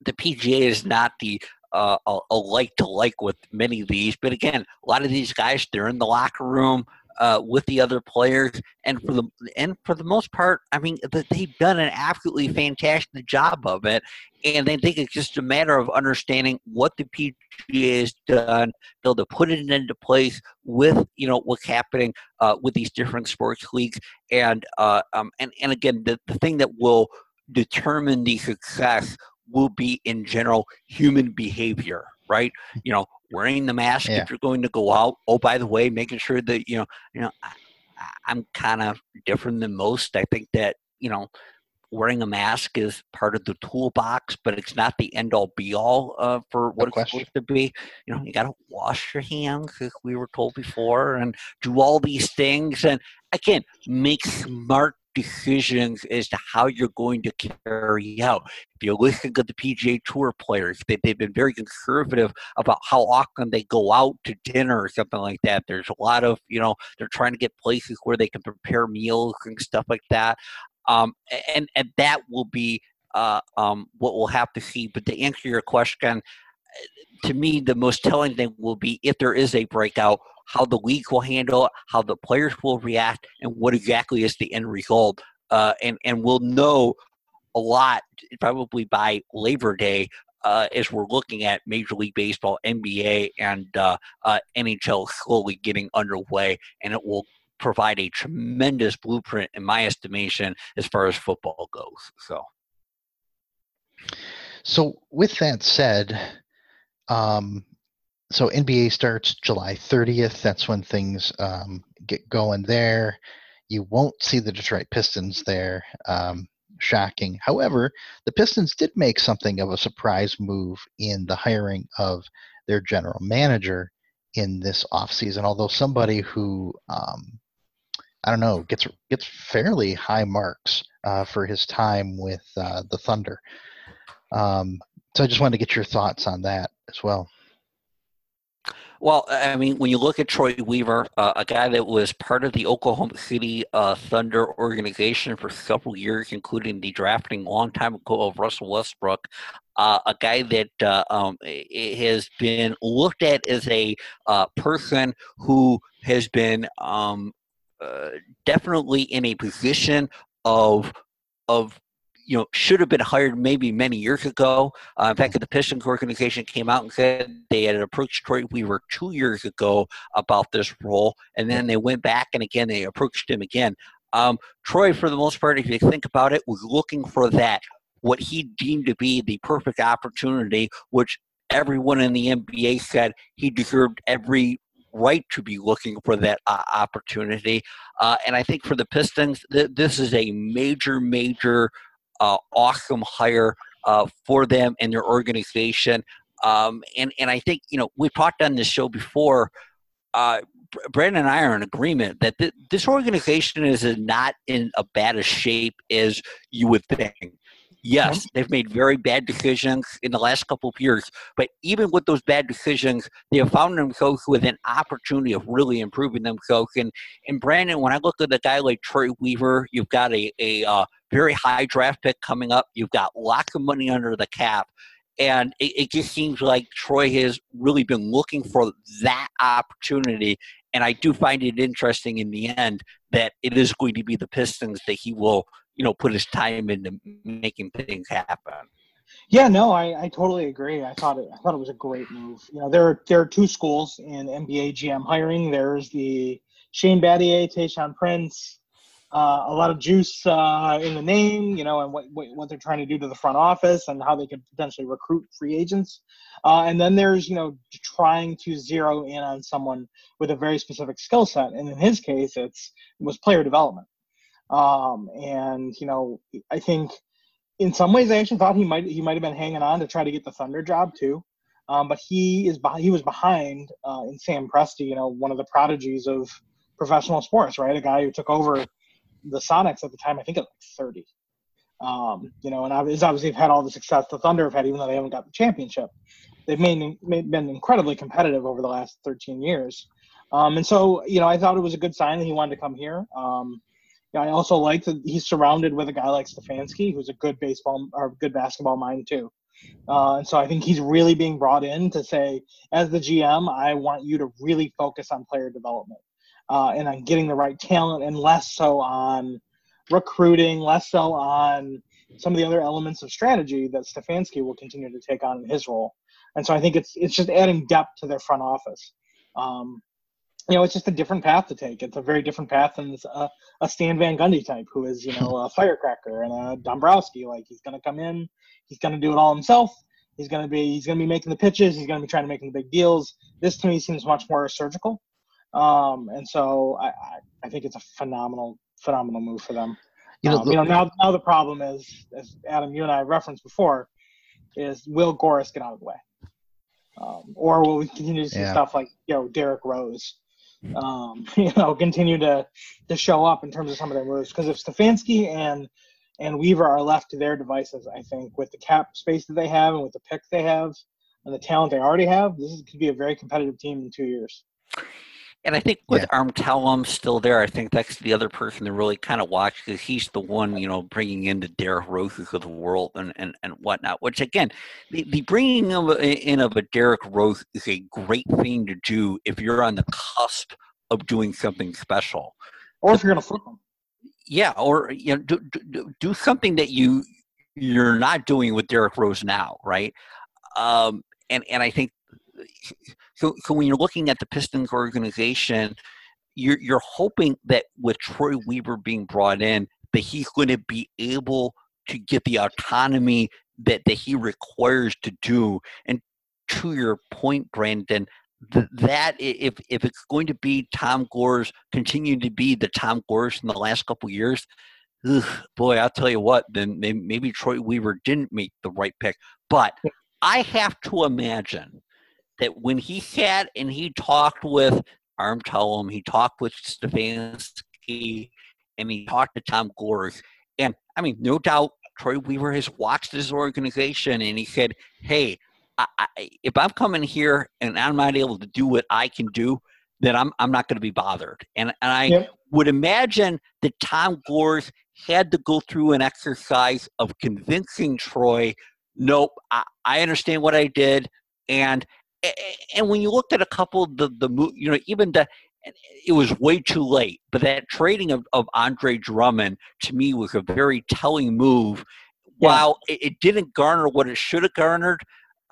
the PGA is not the uh, a, like to like with many of these, but again, a lot of these guys they're in the locker room. Uh, with the other players, and for the and for the most part, I mean, they've done an absolutely fantastic job of it. And I think it's just a matter of understanding what the PGA has done, be able to put it into place with you know what's happening uh, with these different sports leagues, and uh, um, and and again, the, the thing that will determine the success will be in general human behavior, right? You know, wearing the mask yeah. if you're going to go out. Oh, by the way, making sure that you know, you know, I, I'm kind of different than most. I think that you know, wearing a mask is part of the toolbox, but it's not the end all be all uh, for what no it's supposed to be. You know, you got to wash your hands, as we were told before, and do all these things. And again, make smart decisions as to how you're going to carry out. If you listen to the PGA Tour players, they, they've been very conservative about how often they go out to dinner or something like that. There's a lot of, you know, they're trying to get places where they can prepare meals and stuff like that. Um, and, and that will be uh, um, what we'll have to see. But to answer your question, to me, the most telling thing will be if there is a breakout, how the league will handle it, how the players will react, and what exactly is the end result. Uh, and and we'll know a lot probably by Labor Day uh, as we're looking at Major League Baseball, NBA, and uh, uh NHL slowly getting underway, and it will provide a tremendous blueprint, in my estimation, as far as football goes. So. So, with that said, um, so NBA starts July 30th. That's when things um, get going there. You won't see the Detroit Pistons there. Um, shocking. However, the Pistons did make something of a surprise move in the hiring of their general manager in this offseason, although somebody who um, I don't know gets gets fairly high marks uh, for his time with uh, the Thunder. Um, so I just wanted to get your thoughts on that as well. Well, I mean, when you look at Troy Weaver, uh, a guy that was part of the Oklahoma City uh, Thunder organization for several years, including the drafting long time ago of Russell Westbrook, uh, a guy that uh, um, has been looked at as a uh, person who has been um, uh, definitely in a position of of you know should have been hired maybe many years ago. Uh, in fact, the Pistons organization came out and said they had approached Troy Weaver two years ago about this role, and then they went back and again they approached him again. Um, Troy, for the most part, if you think about it, was looking for that what he deemed to be the perfect opportunity, which everyone in the NBA said he deserved every right to be looking for that uh, opportunity. Uh, and I think for the Pistons, th- this is a major, major awesome hire uh, for them and their organization. Um, and and I think you know we've talked on this show before. Uh, Brandon and I are in agreement that th- this organization is not in a bad a shape as you would think. Yes, they've made very bad decisions in the last couple of years, but even with those bad decisions, they have found themselves with an opportunity of really improving themselves. And, and Brandon, when I look at a guy like Troy Weaver, you've got a, a uh, very high draft pick coming up, you've got lots of money under the cap. And it, it just seems like Troy has really been looking for that opportunity. And I do find it interesting in the end that it is going to be the Pistons that he will you know put his time into making things happen. Yeah, no, I, I totally agree. I thought it I thought it was a great move. You know, there are there are two schools in NBA GM hiring. There's the Shane Battier, Tayshaun Prince, uh, a lot of juice uh, in the name, you know, and what, what, they're trying to do to the front office and how they could potentially recruit free agents. Uh, and then there's, you know, trying to zero in on someone with a very specific skill set. And in his case, it's it was player development. Um, and you know, I think in some ways I actually thought he might he might have been hanging on to try to get the Thunder job too. Um, but he is he was behind uh, in Sam Presti, you know, one of the prodigies of professional sports, right? A guy who took over the Sonics at the time, I think at like 30. Um, you know, and obviously they've had all the success the Thunder have had, even though they haven't got the championship. They've made, made been incredibly competitive over the last 13 years. Um, and so, you know, I thought it was a good sign that he wanted to come here. Um, I also like that he's surrounded with a guy like Stefanski, who's a good baseball or good basketball mind too. Uh, and so I think he's really being brought in to say, as the GM, I want you to really focus on player development uh, and on getting the right talent, and less so on recruiting, less so on some of the other elements of strategy that Stefanski will continue to take on in his role. And so I think it's it's just adding depth to their front office. Um, you know, it's just a different path to take. It's a very different path than a, a Stan Van Gundy type, who is, you know, a firecracker and a Dombrowski. Like he's going to come in, he's going to do it all himself. He's going to be, he's going to be making the pitches. He's going to be trying to make the big deals. This to me seems much more surgical. Um, and so I, I, think it's a phenomenal, phenomenal move for them. You know, um, you know, now, now the problem is, as Adam, you and I referenced before, is will Gores get out of the way? Um, or will we continue to see yeah. stuff like, you know, Derrick Rose? um, you know, continue to to show up in terms of some of their moves. Because if Stefanski and and Weaver are left to their devices, I think with the cap space that they have and with the pick they have and the talent they already have, this is, could be a very competitive team in two years. And I think with yeah. Arn still there, I think that's the other person to really kind of watch because he's the one, you know, bringing in the Derrick Roses of the world and, and, and whatnot. Which again, the, the bringing of a, in of a Derrick Rose is a great thing to do if you're on the cusp of doing something special, or if you're going to flip them. Yeah, or you know, do, do, do something that you you're not doing with Derrick Rose now, right? Um, and and I think so, so when you're looking at the Pistons organization, you're you're hoping that with Troy Weaver being brought in, that he's going to be able to get the autonomy that that he requires to do. And to your point, Brandon, th- that if if it's going to be Tom Gores continue to be the Tom Gores in the last couple years, ugh, boy, I'll tell you what, then maybe Troy Weaver didn't make the right pick. But I have to imagine that when he sat and he talked with Arn Tellem, he talked with Stefanski, and he talked to Tom Gores, and I mean, no doubt Troy Weaver has watched his organization and he said, hey, I, I, if I'm coming here and I'm not able to do what I can do, then I'm, I'm not going to be bothered. And, and I yep. would imagine that Tom Gores had to go through an exercise of convincing Troy, nope, I, I understand what I did. And and when you looked at a couple of the the you know even the it was way too late but that trading of, of andre drummond to me was a very telling move. Yeah. while it, it, didn't garner what it should have garnered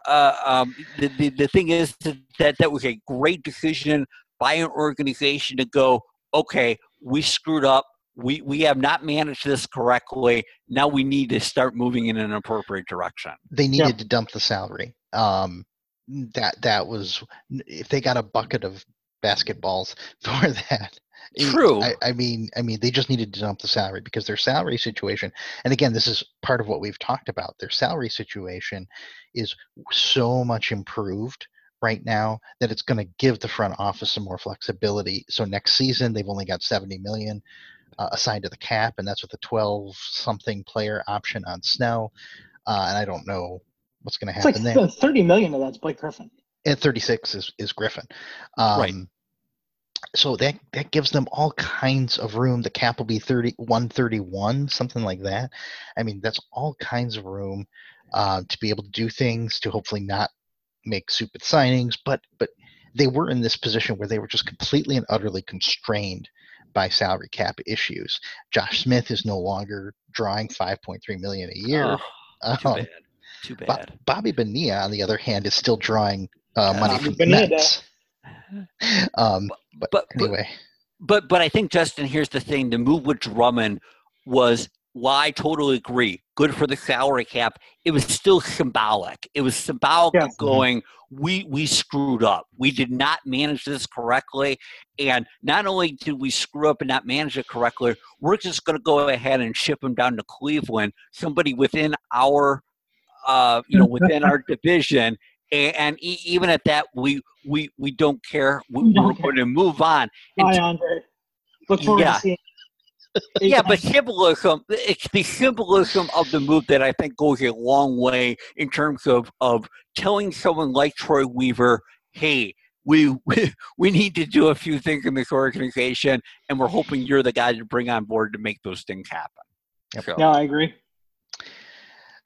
uh, um, the, the, the thing is that that was a great decision by an organization to go okay we screwed up. We we have not managed this correctly. Now we need to start moving in an appropriate direction. They needed yeah. to dump the salary. Um, that that was if they got a bucket of basketballs for that true I, I, mean i mean they just needed to dump the salary because their salary situation and again this is part of what we've talked about their salary situation is so much improved right now that it's going to give the front office some more flexibility so next season they've only got 70 million uh, assigned to the cap, and that's with a 12 something player option on Snell. Uh, and I don't know what's going to happen like there. 30 million of that's Blake Griffin. And 36 is, is Griffin. Um, Right. So that that gives them all kinds of room. The cap will be 30, 131, something like that. I mean, that's all kinds of room uh, to be able to do things to hopefully not make stupid signings. But but they were in this position where they were just completely and utterly constrained by salary cap issues. Josh Smith is no longer drawing 5.3 million a year. Oh, too bad. Too Bo- Bobby Bonilla, on the other hand, is still drawing uh, money Bobby from the Bonilla. Mets. Um, but, but- but- anyway, But but I think Justin, here's the thing: the move with Drummond was. Well, I totally agree. Good for the salary cap. It was still symbolic. It was symbolic Yes. of going. We we screwed up. We did not manage this correctly, and not only did we screw up and not manage it correctly, we're just going to go ahead and ship him down to Cleveland, somebody within our, uh, you know, within our division. And, and e- even at that, we we we don't care. We, We don't we're going to move on. And Bye, Andre. Look forward Yeah. to seeing. yeah, but symbolism, it's the symbolism of the move that I think goes a long way in terms of, of telling someone like Troy Weaver, hey, we, we we need to do a few things in this organization, and we're hoping you're the guy to bring on board to make those things happen. Yep. So, No, I agree.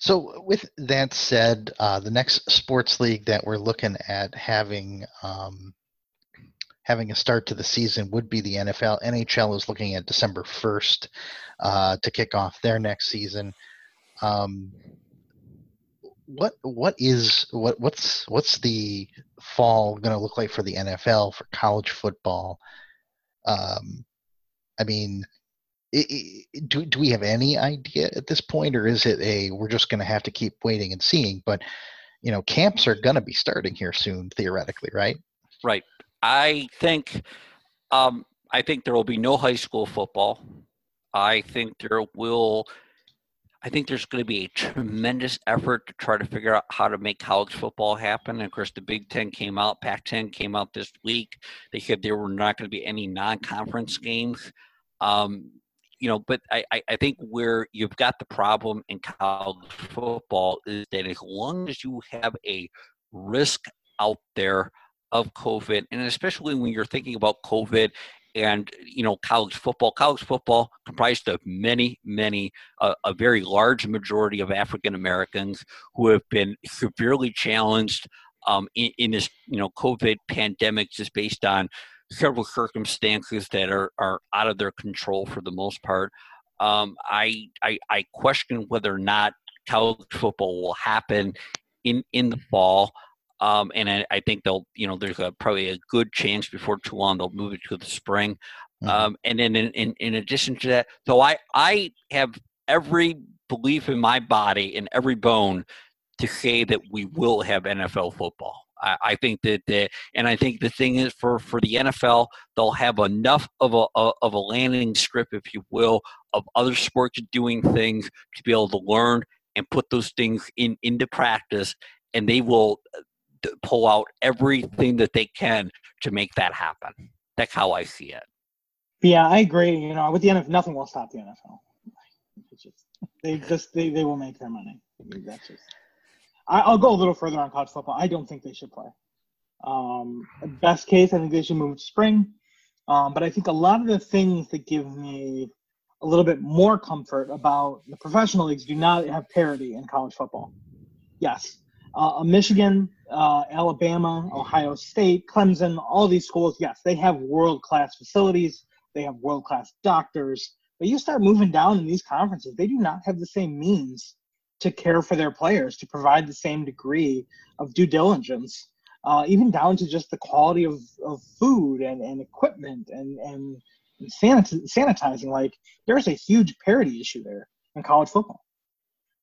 So, with that said, uh, the next sports league that we're looking at having um, having a start to the season would be the NFL. NHL is looking at December first uh, to kick off their next season. Um, what what is what what's what's the fall going to look like for the NFL for college football? Um, I mean, do do we have any idea at this point, or is it a we're just going to have to keep waiting and seeing? But you know, camps are going to be starting here soon, theoretically, right? right. I think um, I think there will be no high school football. I think there will. I think there's going to be a tremendous effort to try to figure out how to make college football happen. And of course, the Big Ten came out, Pac-10 came out this week. They said there were not going to be any non-conference games. Um, you know, but I, I, think where you've got the problem in college football is that as long as you have a risk out there of COVID, and especially when you're thinking about COVID and you know college football, college football comprised of many, many, uh, a very large majority of African Americans who have been severely challenged um, in, in this you know COVID pandemic, just based on several circumstances that are, are out of their control for the most part. Um, I, I I question whether or not college football will happen in in the fall. Um, and I, I think they'll, you know, there's a, probably a good chance before too long they'll move it to the spring. Mhm. Um, and then in, in, in addition to that, so I, I have every belief in my body and every bone to say that we will have NFL football. I, think that, the, and I think the thing is for, for the NFL, they'll have enough of a, of a landing script, if you will, of other sports doing things to be able to learn and put those things in into practice, and they will uh, pull out everything that they can to make that happen. That's how I see it. Yeah, I agree. You know, with the NFL, nothing will stop the NFL. Just, they just they, they will make their money. That's just. I, I'll go a little further on college football. I don't think they should play. Um, best case, I think they should move to spring. Um, but I think a lot of the things that give me a little bit more comfort about the professional leagues do not have parity in college football. Yes, uh, Michigan, uh, Alabama, Ohio State, Clemson, all these schools, yes, they have world class facilities, they have world class doctors. But you start moving down in these conferences, they do not have the same means to care for their players, to provide the same degree of due diligence, uh, even down to just the quality of, of food and, and equipment and, and, sanitizing. Like, there's a huge parity issue there in college football.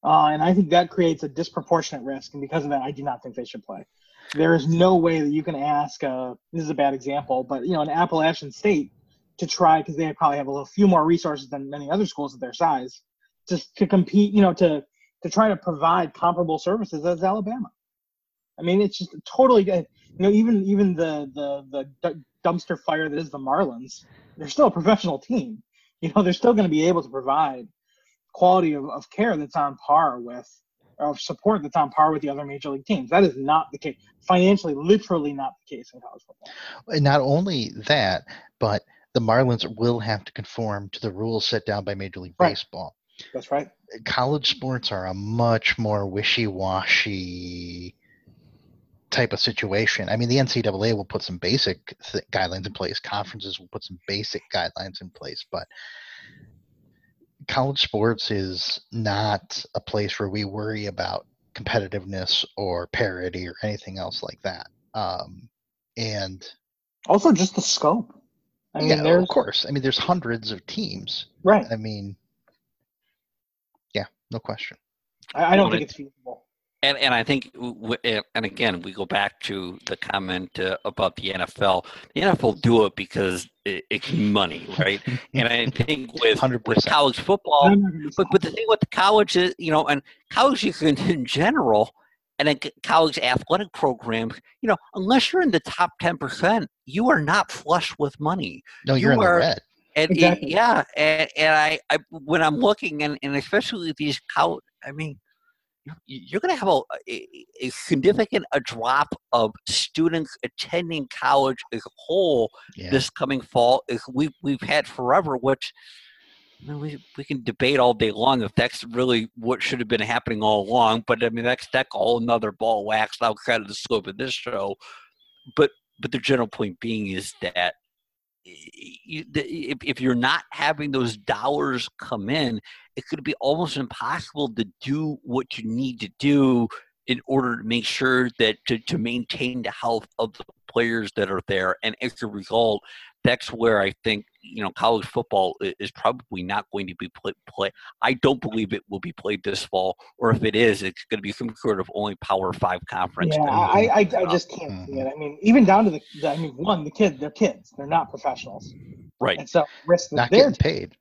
Uh, and I think that creates a disproportionate risk. And because of that, I do not think they should play. There is no way that you can ask, uh, this is a bad example, but, you know, an Appalachian State to try, because they probably have a little few more resources than many other schools of their size, just to compete, you know, to, to try to provide comparable services as Alabama. I mean, it's just totally, you know, even even the the the dumpster fire that is the Marlins, they're still a professional team. you know they're still going to be able to provide quality of, of care that's on par with of support that's on par with the other major league teams. That is not the case. Financially, literally not the case in college football. And not only that, but the Marlins will have to conform to the rules set down by Major League Right. Baseball. That's right. College sports are a much more wishy-washy type of situation. I mean, the NCAA will put some basic th- guidelines in place. Conferences will put some basic guidelines in place, but college sports is not a place where we worry about competitiveness or parity or anything else like that. Um, and Also, just the scope. I mean, yeah, of course. I mean, there's hundreds of teams. right. I mean, no question. I, I don't Well, think it- it's feasible. And and I think, w- w- and again, we go back to the comment uh, about the NFL. The NFL do it because it, it's money, right? and I think with, with 100%. college football, I'm not gonna be but but the thing with the college is, you know, and colleges in, in general, and then college athletic programs, you know, unless you're in the top ten percent, you are not flush with money. No, you're you in the red. And it- yeah, and, and I, I when I'm looking, and, and especially these college, I mean, you're, you're going to have a, a, a significant a drop of students attending college as a whole Yeah. this coming fall is we we've had forever, which I mean, we we can debate all day long if that's really what should have been happening all along. But I mean, that's that's a whole another ball waxed outside of the scope of this show. But but the general point being is that you, the, if if you're not having those dollars come in, it could be almost impossible to do what you need to do in order to make sure that to, to maintain the health of the players that are there. And as a result, that's where I think you know college football is probably not going to be play. play. I don't believe it will be played this fall, or if it is, it's going to be some sort of only Power Five conference. Yeah, I, I, I just can't see it. I mean, even down to the, the- I mean, one, the kids, they're kids, they're not professionals, right. and so risk that Not they're getting paid.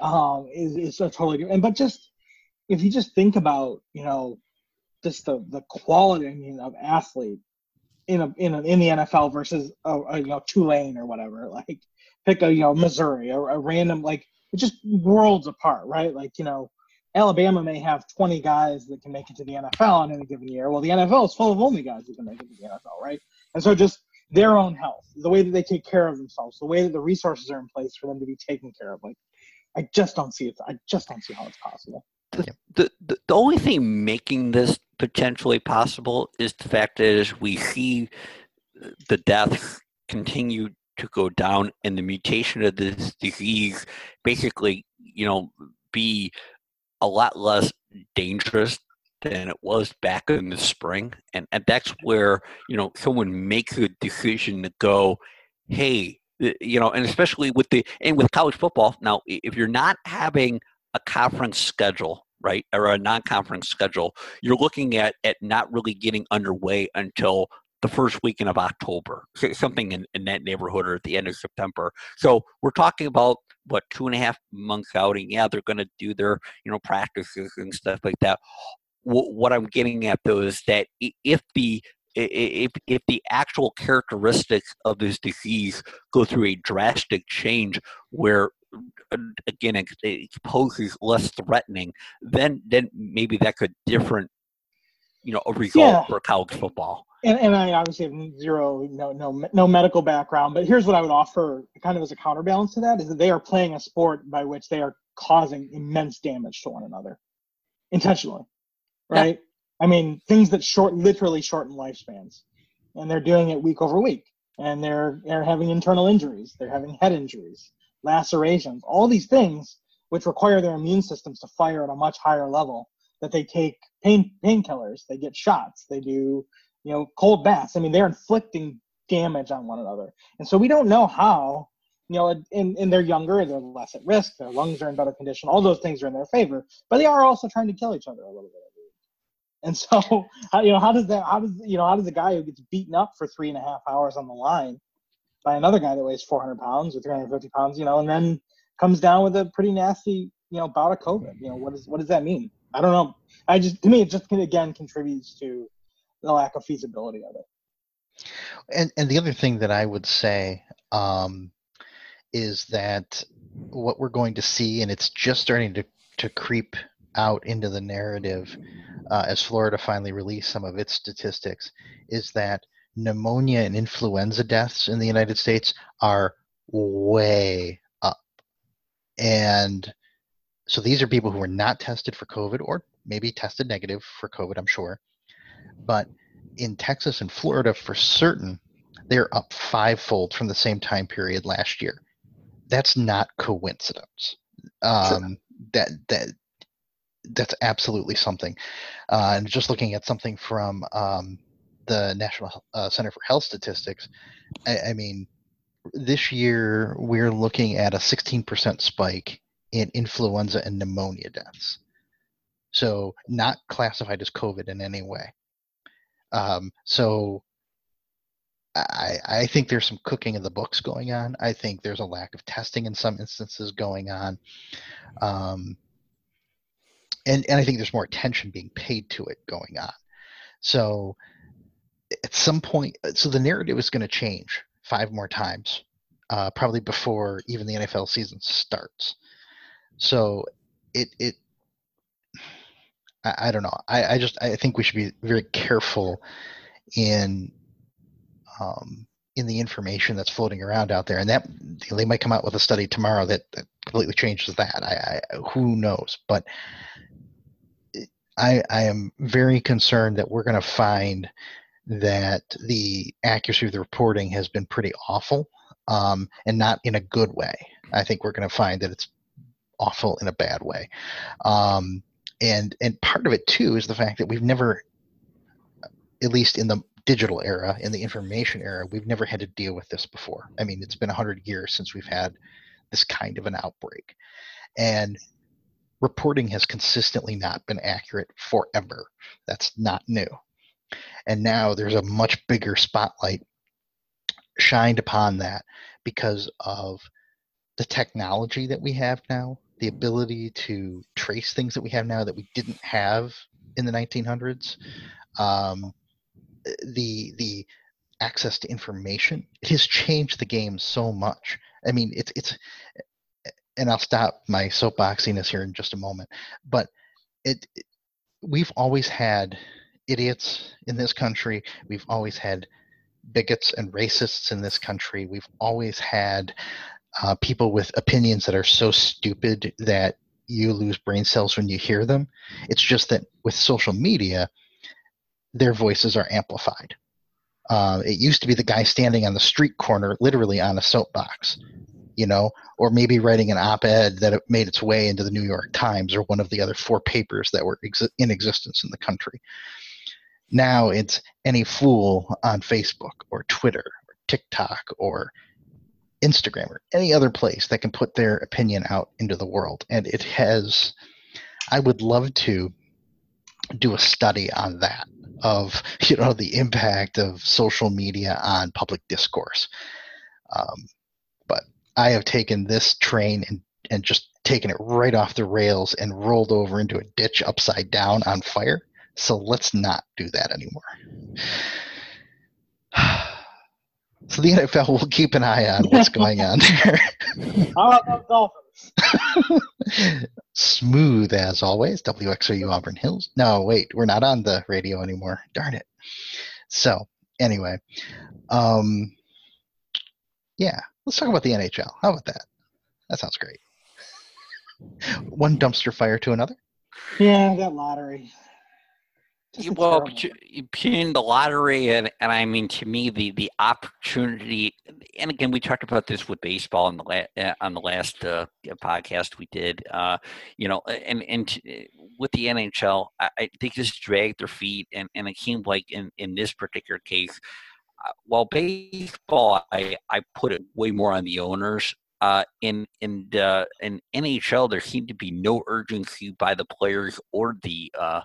um, is is a totally different. But just if you just think about, you know, just the the quality I mean, of athlete in a in a, in the NFL versus a, a you know Tulane or whatever, like pick a you know Missouri or a random like it's just worlds apart, right? Like you know. Alabama may have 20 guys that can make it to the NFL in any given year. Well, the NFL is full of only guys who can make it to the NFL, right? And so just their own health, the way that they take care of themselves, the way that the resources are in place for them to be taken care of. Like, I just don't see it. I just don't see how it's possible. the, the, the only thing making this potentially possible is the fact that as we see the deaths continue to go down and the mutation of this disease basically, you know, be a lot less dangerous than it was back in the spring. And, and that's where, you know, someone makes a decision to go, hey, you know, and especially with the, and with college football, now, if you're not having a conference schedule, right, or a non-conference schedule, you're looking at at not really getting underway until the first weekend of October, something in, in that neighborhood, or at the end of September. So we're talking about what two and a half months out, and yeah, they're going to do their you know practices and stuff like that. Wh- What I'm getting at though is that if the if if the actual characteristics of this disease go through a drastic change where again it, it poses less threatening then then maybe that could different you know a result Yeah. for college football And, and I obviously have zero, no, no, no medical background. But here's what I would offer, kind of as a counterbalance to that, is that they are playing a sport by which they are causing immense damage to one another, intentionally, Yeah. right? I mean, things that short, literally shorten lifespans, and they're doing it week over week, and they're they're having internal injuries, they're having head injuries, lacerations, all these things which require their immune systems to fire at a much higher level. That they take pain painkillers, they get shots, they do you know, cold baths. I mean, they're inflicting damage on one another. And so we don't know how, you know, and, and they're younger, they're less at risk, their lungs are in better condition, all those things are in their favor, but they are also trying to kill each other a little bit. And so, you know, how does that, how does, you know, how does a guy who gets beaten up for three and a half hours on the line by another guy that weighs 400 pounds or 350 pounds, you know, and then comes down with a pretty nasty, you know, bout of COVID, you know, what is, what does that mean? I don't know. I just, to me, it just again contributes to the lack of feasibility of it. And and the other thing that I would say um, is that what we're going to see, and it's just starting to, to creep out into the narrative uh, as Florida finally released some of its statistics, is that pneumonia and influenza deaths in the United States are way up. And so these are people who were not tested for COVID or maybe tested negative for COVID, I'm sure. But in Texas and Florida, for certain, they're up fivefold from the same time period last year. That's not coincidence. Um, sure. That that that's absolutely something. Uh, and just looking at something from um, the National uh, Center for Health Statistics, I, I, mean, this year we're looking at a 16% spike in influenza and pneumonia deaths. So, not classified as COVID in any way. Um, so, I, I think there's some cooking of the books going on. I think there's a lack of testing in some instances going on. Um, and, and I think there's more attention being paid to it going on. So at some point, so the narrative is going to change five more times, uh, probably before even the NFL season starts. So it it I, I don't know. I, I just I think we should be very careful in um, in the information that's floating around out there, and that they might come out with a study tomorrow that, that completely changes that. I, I who knows, but I I am very concerned that we're going to find that the accuracy of the reporting has been pretty awful, um, and not in a good way. I think we're going to find that it's awful in a bad way. Um, and and part of it too is the fact that we've never at least in the digital era in the information era we've never had to deal with this before i mean it's been 100 years since we've had this kind of an outbreak and reporting has consistently not been accurate forever that's not new and now there's a much bigger spotlight shined upon that because of the technology that we have now the ability to trace things that we have now that we didn't have in the 1900s um, the the access to information. It has changed the game so much. I mean it's it's and i'll stop my soapboxiness here in just a moment but it, it we've always had idiots in this country we've always had bigots and racists in this country we've always had uh, people with opinions that are so stupid that you lose brain cells when you hear them. It's just that with social media, their voices are amplified. Uh, it used to be the guy standing on the street corner, literally on a soapbox, you know, or maybe writing an op ed that made its way into the New York Times or one of the other four papers that were ex- in existence in the country. Now it's any fool on Facebook or Twitter or TikTok or Instagram or any other place that can put their opinion out into the world. And it has, I would love to do a study on that of you know the impact of social media on public discourse. Um, but I have taken this train and and just taken it right off the rails and rolled over into a ditch upside down on fire. So let's not do that anymore. So the NFL will keep an eye on what's going on there. How about Dolphins? Smooth as always. WXOU Auburn Hills. No, wait, we're not on the radio anymore. Darn it. So anyway, um, yeah, let's talk about the NHL. How about that? That sounds great. One dumpster fire to another. Yeah, that lottery well, between the lottery and, and I mean, to me, the, the opportunity, and again, we talked about this with baseball on the la- uh, on the last uh, podcast we did. Uh, you know, and and t- with the NHL, I, I think this dragged their feet, and, and it seemed like in, in this particular case, uh, while baseball, I I put it way more on the owners. Uh, in in uh, in NHL, there seemed to be no urgency by the players or the uh,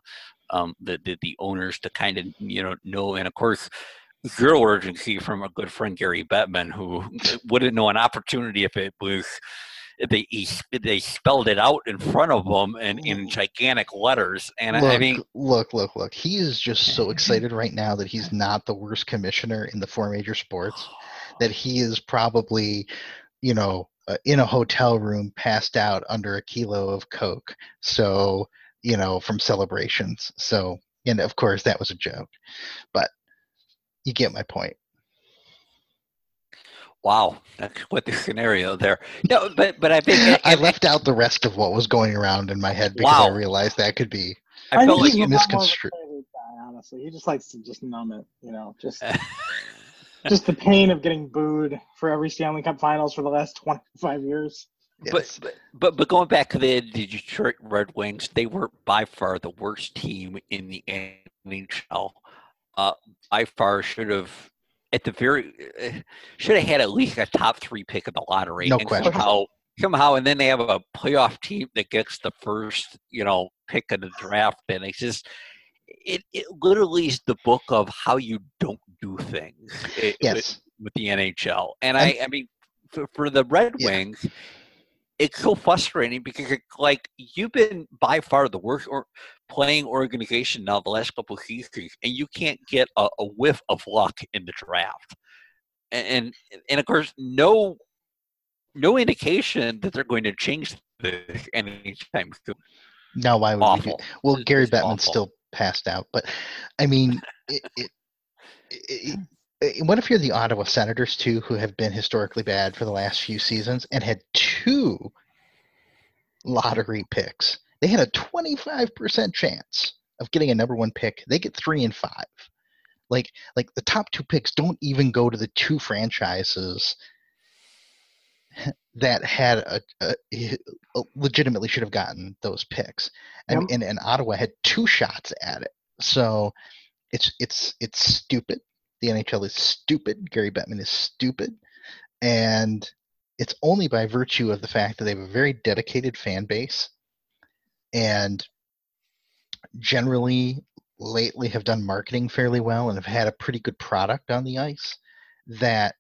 um, the, the, the owners to kind of you know know, and of course zero urgency from a good friend Gary Bettman, who wouldn't know an opportunity if it was they they spelled it out in front of them and in gigantic letters. And look, I mean, look, look, look. He is just so excited right now that he's not the worst commissioner in the four major sports. That he is probably, you know, uh, in a hotel room passed out under a kilo of coke so you know from celebrations so and of course that was a joke but you get my point Wow, that's what the scenario there. No, but but I think I left out the rest of what was going around in my head because Wow. I realized that could be. I felt like he's you a lot more of a misconstru- private guy, honestly, he just likes to just numb it. You know, just just the pain of getting booed for every Stanley Cup Finals for the last twenty five years. But, Yes. but but but going back to the Detroit Red Wings, they were by far the worst team in the NHL. Uh, by far should have at the very uh, should have had at least a top three pick in the lottery. No and question. Somehow, somehow, and then they have a playoff team that gets the first you know pick in the draft, and it's just. It, it literally is the book of how you don't do things it- with- yes with the NHL. And And- I, I mean, for, for the Red Yeah. It's so frustrating because, like, you've been by far the worst or playing organization now the last couple of seasons, and you can't get a, a whiff of luck in the draft. And, and and of course, no no indication that they're going to change this anytime soon. now why would we do Well, Gary Bettman awful. still passed out, but I mean, it, it, it, it- Uh, what if you're the Ottawa Senators too, who have been historically bad for the last few seasons and had two lottery picks? They had a 25% chance of getting a number one pick. They get three and five. Like, like the top two picks don't even go to the two franchises that had a, a, a legitimately should have gotten those picks and, Yep. and and Ottawa had two shots at it. So it's it's it's stupid. The NHL is stupid. Gary Bettman is stupid, and it's only by virtue of the fact that they have a very dedicated fan base, and generally lately have done marketing fairly well and have had a pretty good product on the ice that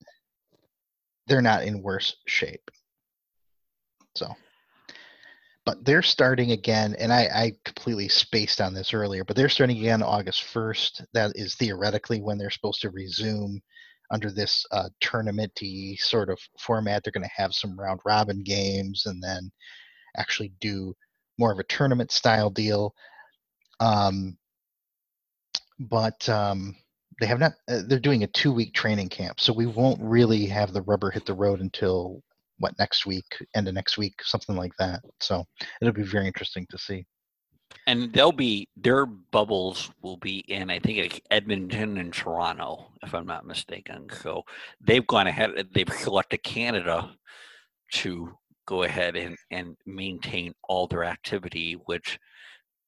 they're not in worse shape. So but they're starting again, and I, I completely spaced on this earlier, but they're starting again August 1st. That is theoretically when they're supposed to resume under this uh, sort of format. They're going to have some round robin games and then actually do more of a tournament style deal. Um, but um, they have not, uh, they're doing a two week training camp, so we won't really have the rubber hit the road until what next week, end of next week, something like that. So it'll be very interesting to see. And they'll be their bubbles will be in I think Edmonton and Toronto, if I'm not mistaken. So they've gone ahead. They've selected Canada to go ahead and and maintain all their activity, which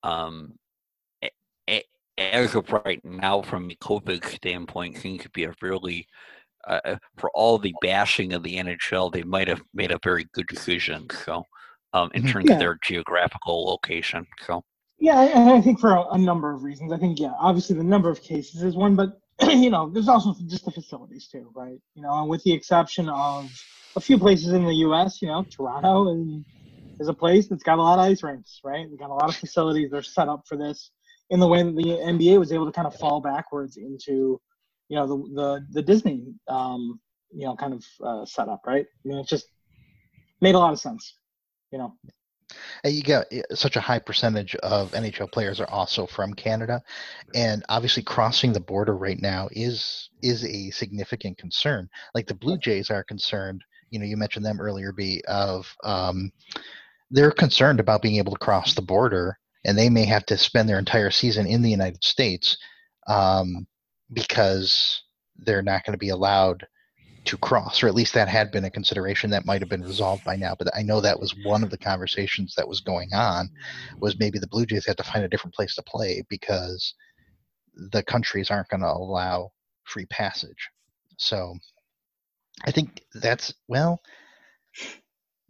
um, as of right now, from a COVID standpoint, seems to be a really uh, uh, for all the bashing of the NHL, they might have made a very good decision. So, um, in Mhm. terms Yeah. of their geographical location, so. Yeah, and I think for a, a number of reasons. I think yeah, obviously the number of cases is one, but you know, there's also just the facilities too, right? You know, and with the exception of a few places in the U.S., you know, Toronto and is a place that's got a lot of ice rinks, right? We got a lot of facilities that are set up for this in the way that the NBA was able to kind of fall backwards into, you know, the the, the Disney, um, you know, kind of uh, setup, right? I mean, it just made a lot of sense, you know. And you got uh, such a high percentage of NHL players are also from Canada, and obviously crossing the border right now is is a significant concern. Like the Blue Jays are concerned. You know, you mentioned them earlier. Be of um, they're concerned about being able to cross the border, and they may have to spend their entire season in the United States um, because they're not going to be allowed to cross, or at least that had been a consideration that might have been resolved by now. But I know that was one of the conversations that was going on was maybe the Blue Jays had to find a different place to play because the countries aren't going to allow free passage. So I think that's well,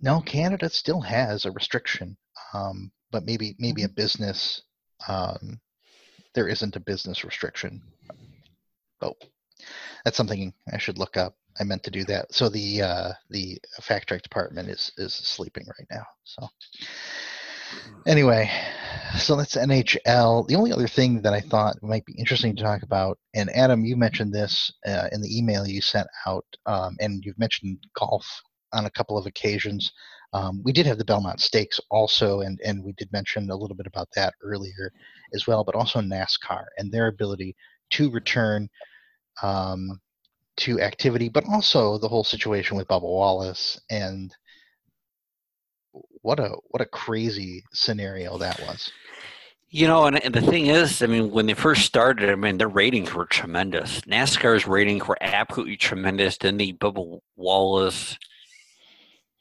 no, Canada still has a restriction, um, but maybe maybe a business. Um, there isn't a business restriction. Oh, that's something I should look up. I meant to do that. So the uh, the fact department is is sleeping right now. So anyway, so that's NHL. The only other thing that I thought might be interesting to talk about, and Adam, you mentioned this uh, in the email you sent out, um, and you've mentioned golf on a couple of occasions. Um, we did have the Belmont Stakes also, and, and we did mention a little bit about that earlier as well, but also NASCAR and their ability to return um, to activity, but also the whole situation with Bubba Wallace and what a what a crazy scenario that was. You know, and, and the thing is, I mean, when they first started, I mean, their ratings were tremendous. NASCAR's ratings were absolutely tremendous. Then the Bubba Wallace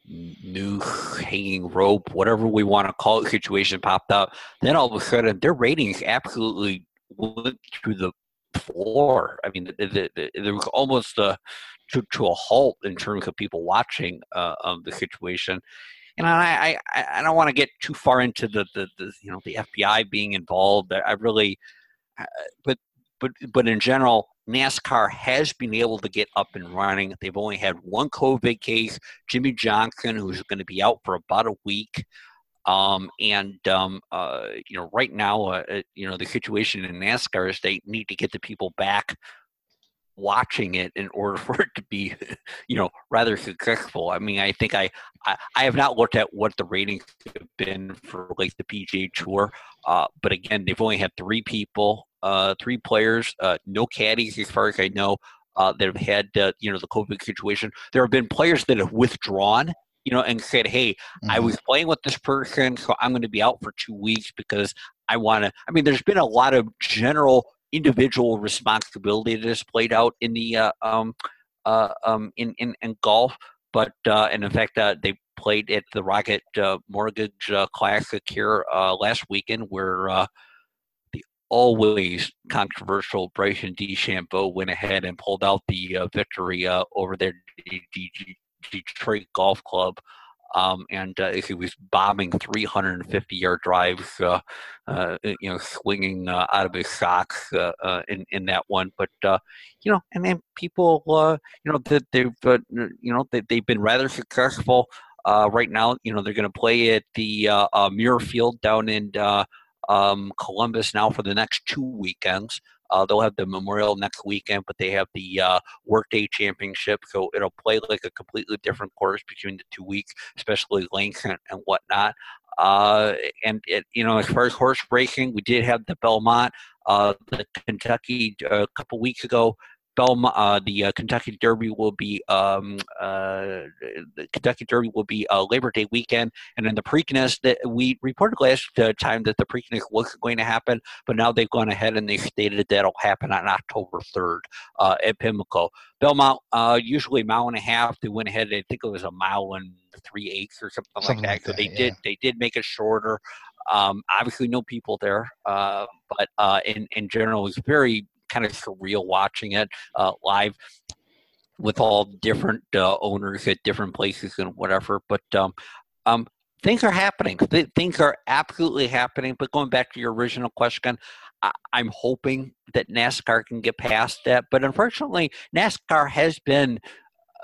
new hanging rope, whatever we want to call it, situation popped up. Then all of a sudden, their ratings absolutely went through the floor. I mean, there was almost a to, to a halt in terms of people watching uh, um, the situation. And I, I, I don't want to get too far into the, the, the, you know the FBI being involved. I really, uh, but but but in general, NASCAR has been able to get up and running. They've only had one COVID case, Jimmie Johnson, who's going to be out for about a week. Um, and um, uh, you know, right now, uh, you know, the situation in NASCAR is they need to get the people back watching it in order for it to be, you know, rather successful. I mean, I think I, I, I have not looked at what the ratings have been for like the PGA Tour, uh, but again, they've only had three people, uh, three players, uh, no caddies as far as I know. Uh, that have had uh, you know the COVID situation. There have been players that have withdrawn you know, and said, "Hey, mm-hmm. I was playing with this person, so I'm going to be out for two weeks because I want to." I mean, there's been a lot of general individual responsibility that is played out in the uh, um, uh, um, in, in in golf, but uh, and in fact, uh, they played at the Rocket uh, Mortgage uh, Classic here uh, last weekend, where uh, the always controversial Bryson DeChambeau went ahead and pulled out the uh, victory uh, over their Detroit Golf Club. Um, and uh, he was bombing 350 yard drives, uh, uh, you know, swinging uh, out of his socks uh, uh, in in that one. But you know, and then people, you know, that they've you know they, they've been rather successful. right now, you know, they're going to play at the Muirfield down in um, Columbus now for the next two weekends. Uh, they'll have the Memorial next weekend, but they have the uh, Workday Championship, so it'll play like a completely different course between the two weeks, especially length and, and whatnot. Uh, and it, you know, as far as horse racing, we did have the Belmont, uh, the Kentucky uh, a couple weeks ago. Belmont, uh, the uh, Kentucky Derby will be um, uh, the Kentucky Derby will be uh, Labor Day weekend, and then the Preakness that we reported last uh, time that the Preakness wasn't going to happen, but now they've gone ahead and they stated that'll happen on October third uh, at Pimlico. Belmont usually a mile and a half. They went ahead. I think it was a mile and three eighths or something, something like that. so they yeah. did they did make it shorter. Um, obviously, no people there, but in in general, it was very kind of surreal watching it uh, live with all different uh, owners at different places and whatever. But um, um, things are happening. Th- things are absolutely happening. But going back to your original question, I- I'm hoping that NASCAR can get past that. But unfortunately, NASCAR has been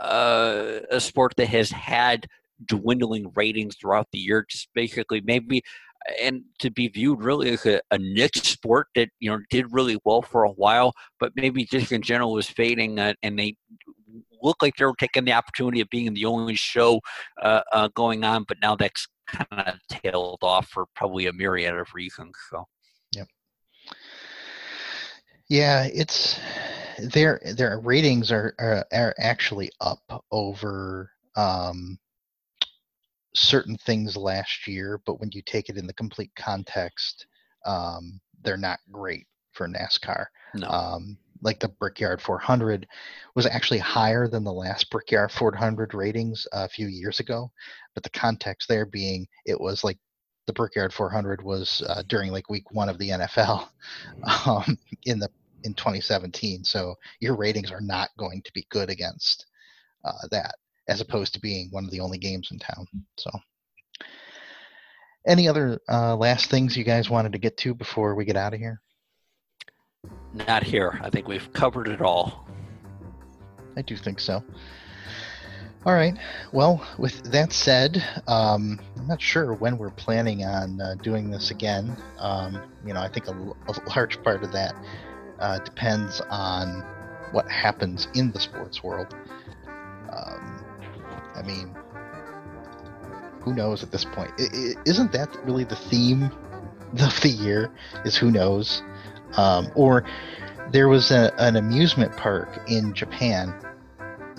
uh, a sport that has had dwindling ratings throughout the year. Just basically, maybe and to be viewed really as a, a, niche sport that you know did really well for a while, but maybe just in general was fading, uh, and they look like they're taking the opportunity of being the only show uh, uh, going on, but now that's kind of tailed off for probably a myriad of reasons. So, yep. Yeah, it's their their ratings are are, are actually up over um, certain things last year, but when you take it in the complete context, um, they're not great for NASCAR. No. Um, like the Brickyard 400 was actually higher than the last Brickyard 400 ratings a few years ago, but the context there being it was like the Brickyard 400 was uh, during like week one of the NFL um, in the in 2017. So your ratings are not going to be good against uh, that as opposed to being one of the only games in town. So, any other uh, last things you guys wanted to get to before we get out of here? Not here. I think we've covered it all. I do think so. All right. Well, with that said, um, I'm not sure when we're planning on uh, doing this again. Um, you know, I think a, a large part of that uh, depends on what happens in the sports world. Um, I mean, who knows at this point? is isn't that really the theme of the year? Is who knows? Um, or there was a, an amusement park in Japan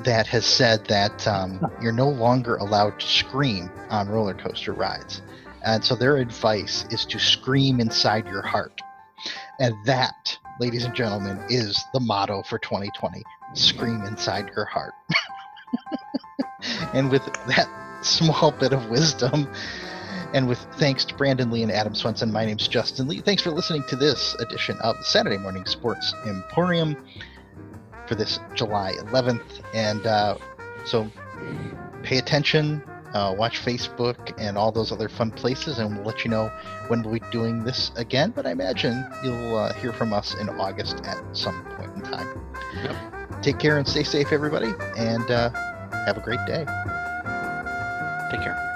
that has said that um, you're no longer allowed to scream on roller coaster rides. And so their advice is to scream inside your heart. And that, ladies and gentlemen, is the motto for 2020 scream inside your heart. and with that small bit of wisdom, and with thanks to Brandon Lee and Adam Swenson, my name's Justin Lee. Thanks for listening to this edition of the Saturday Morning Sports Emporium for this July 11th. And uh, so pay attention, uh, watch Facebook and all those other fun places, and we'll let you know when we'll be doing this again. But I imagine you'll uh, hear from us in August at some point in time. Yep. Take care and stay safe, everybody, and uh, have a great day. Take care.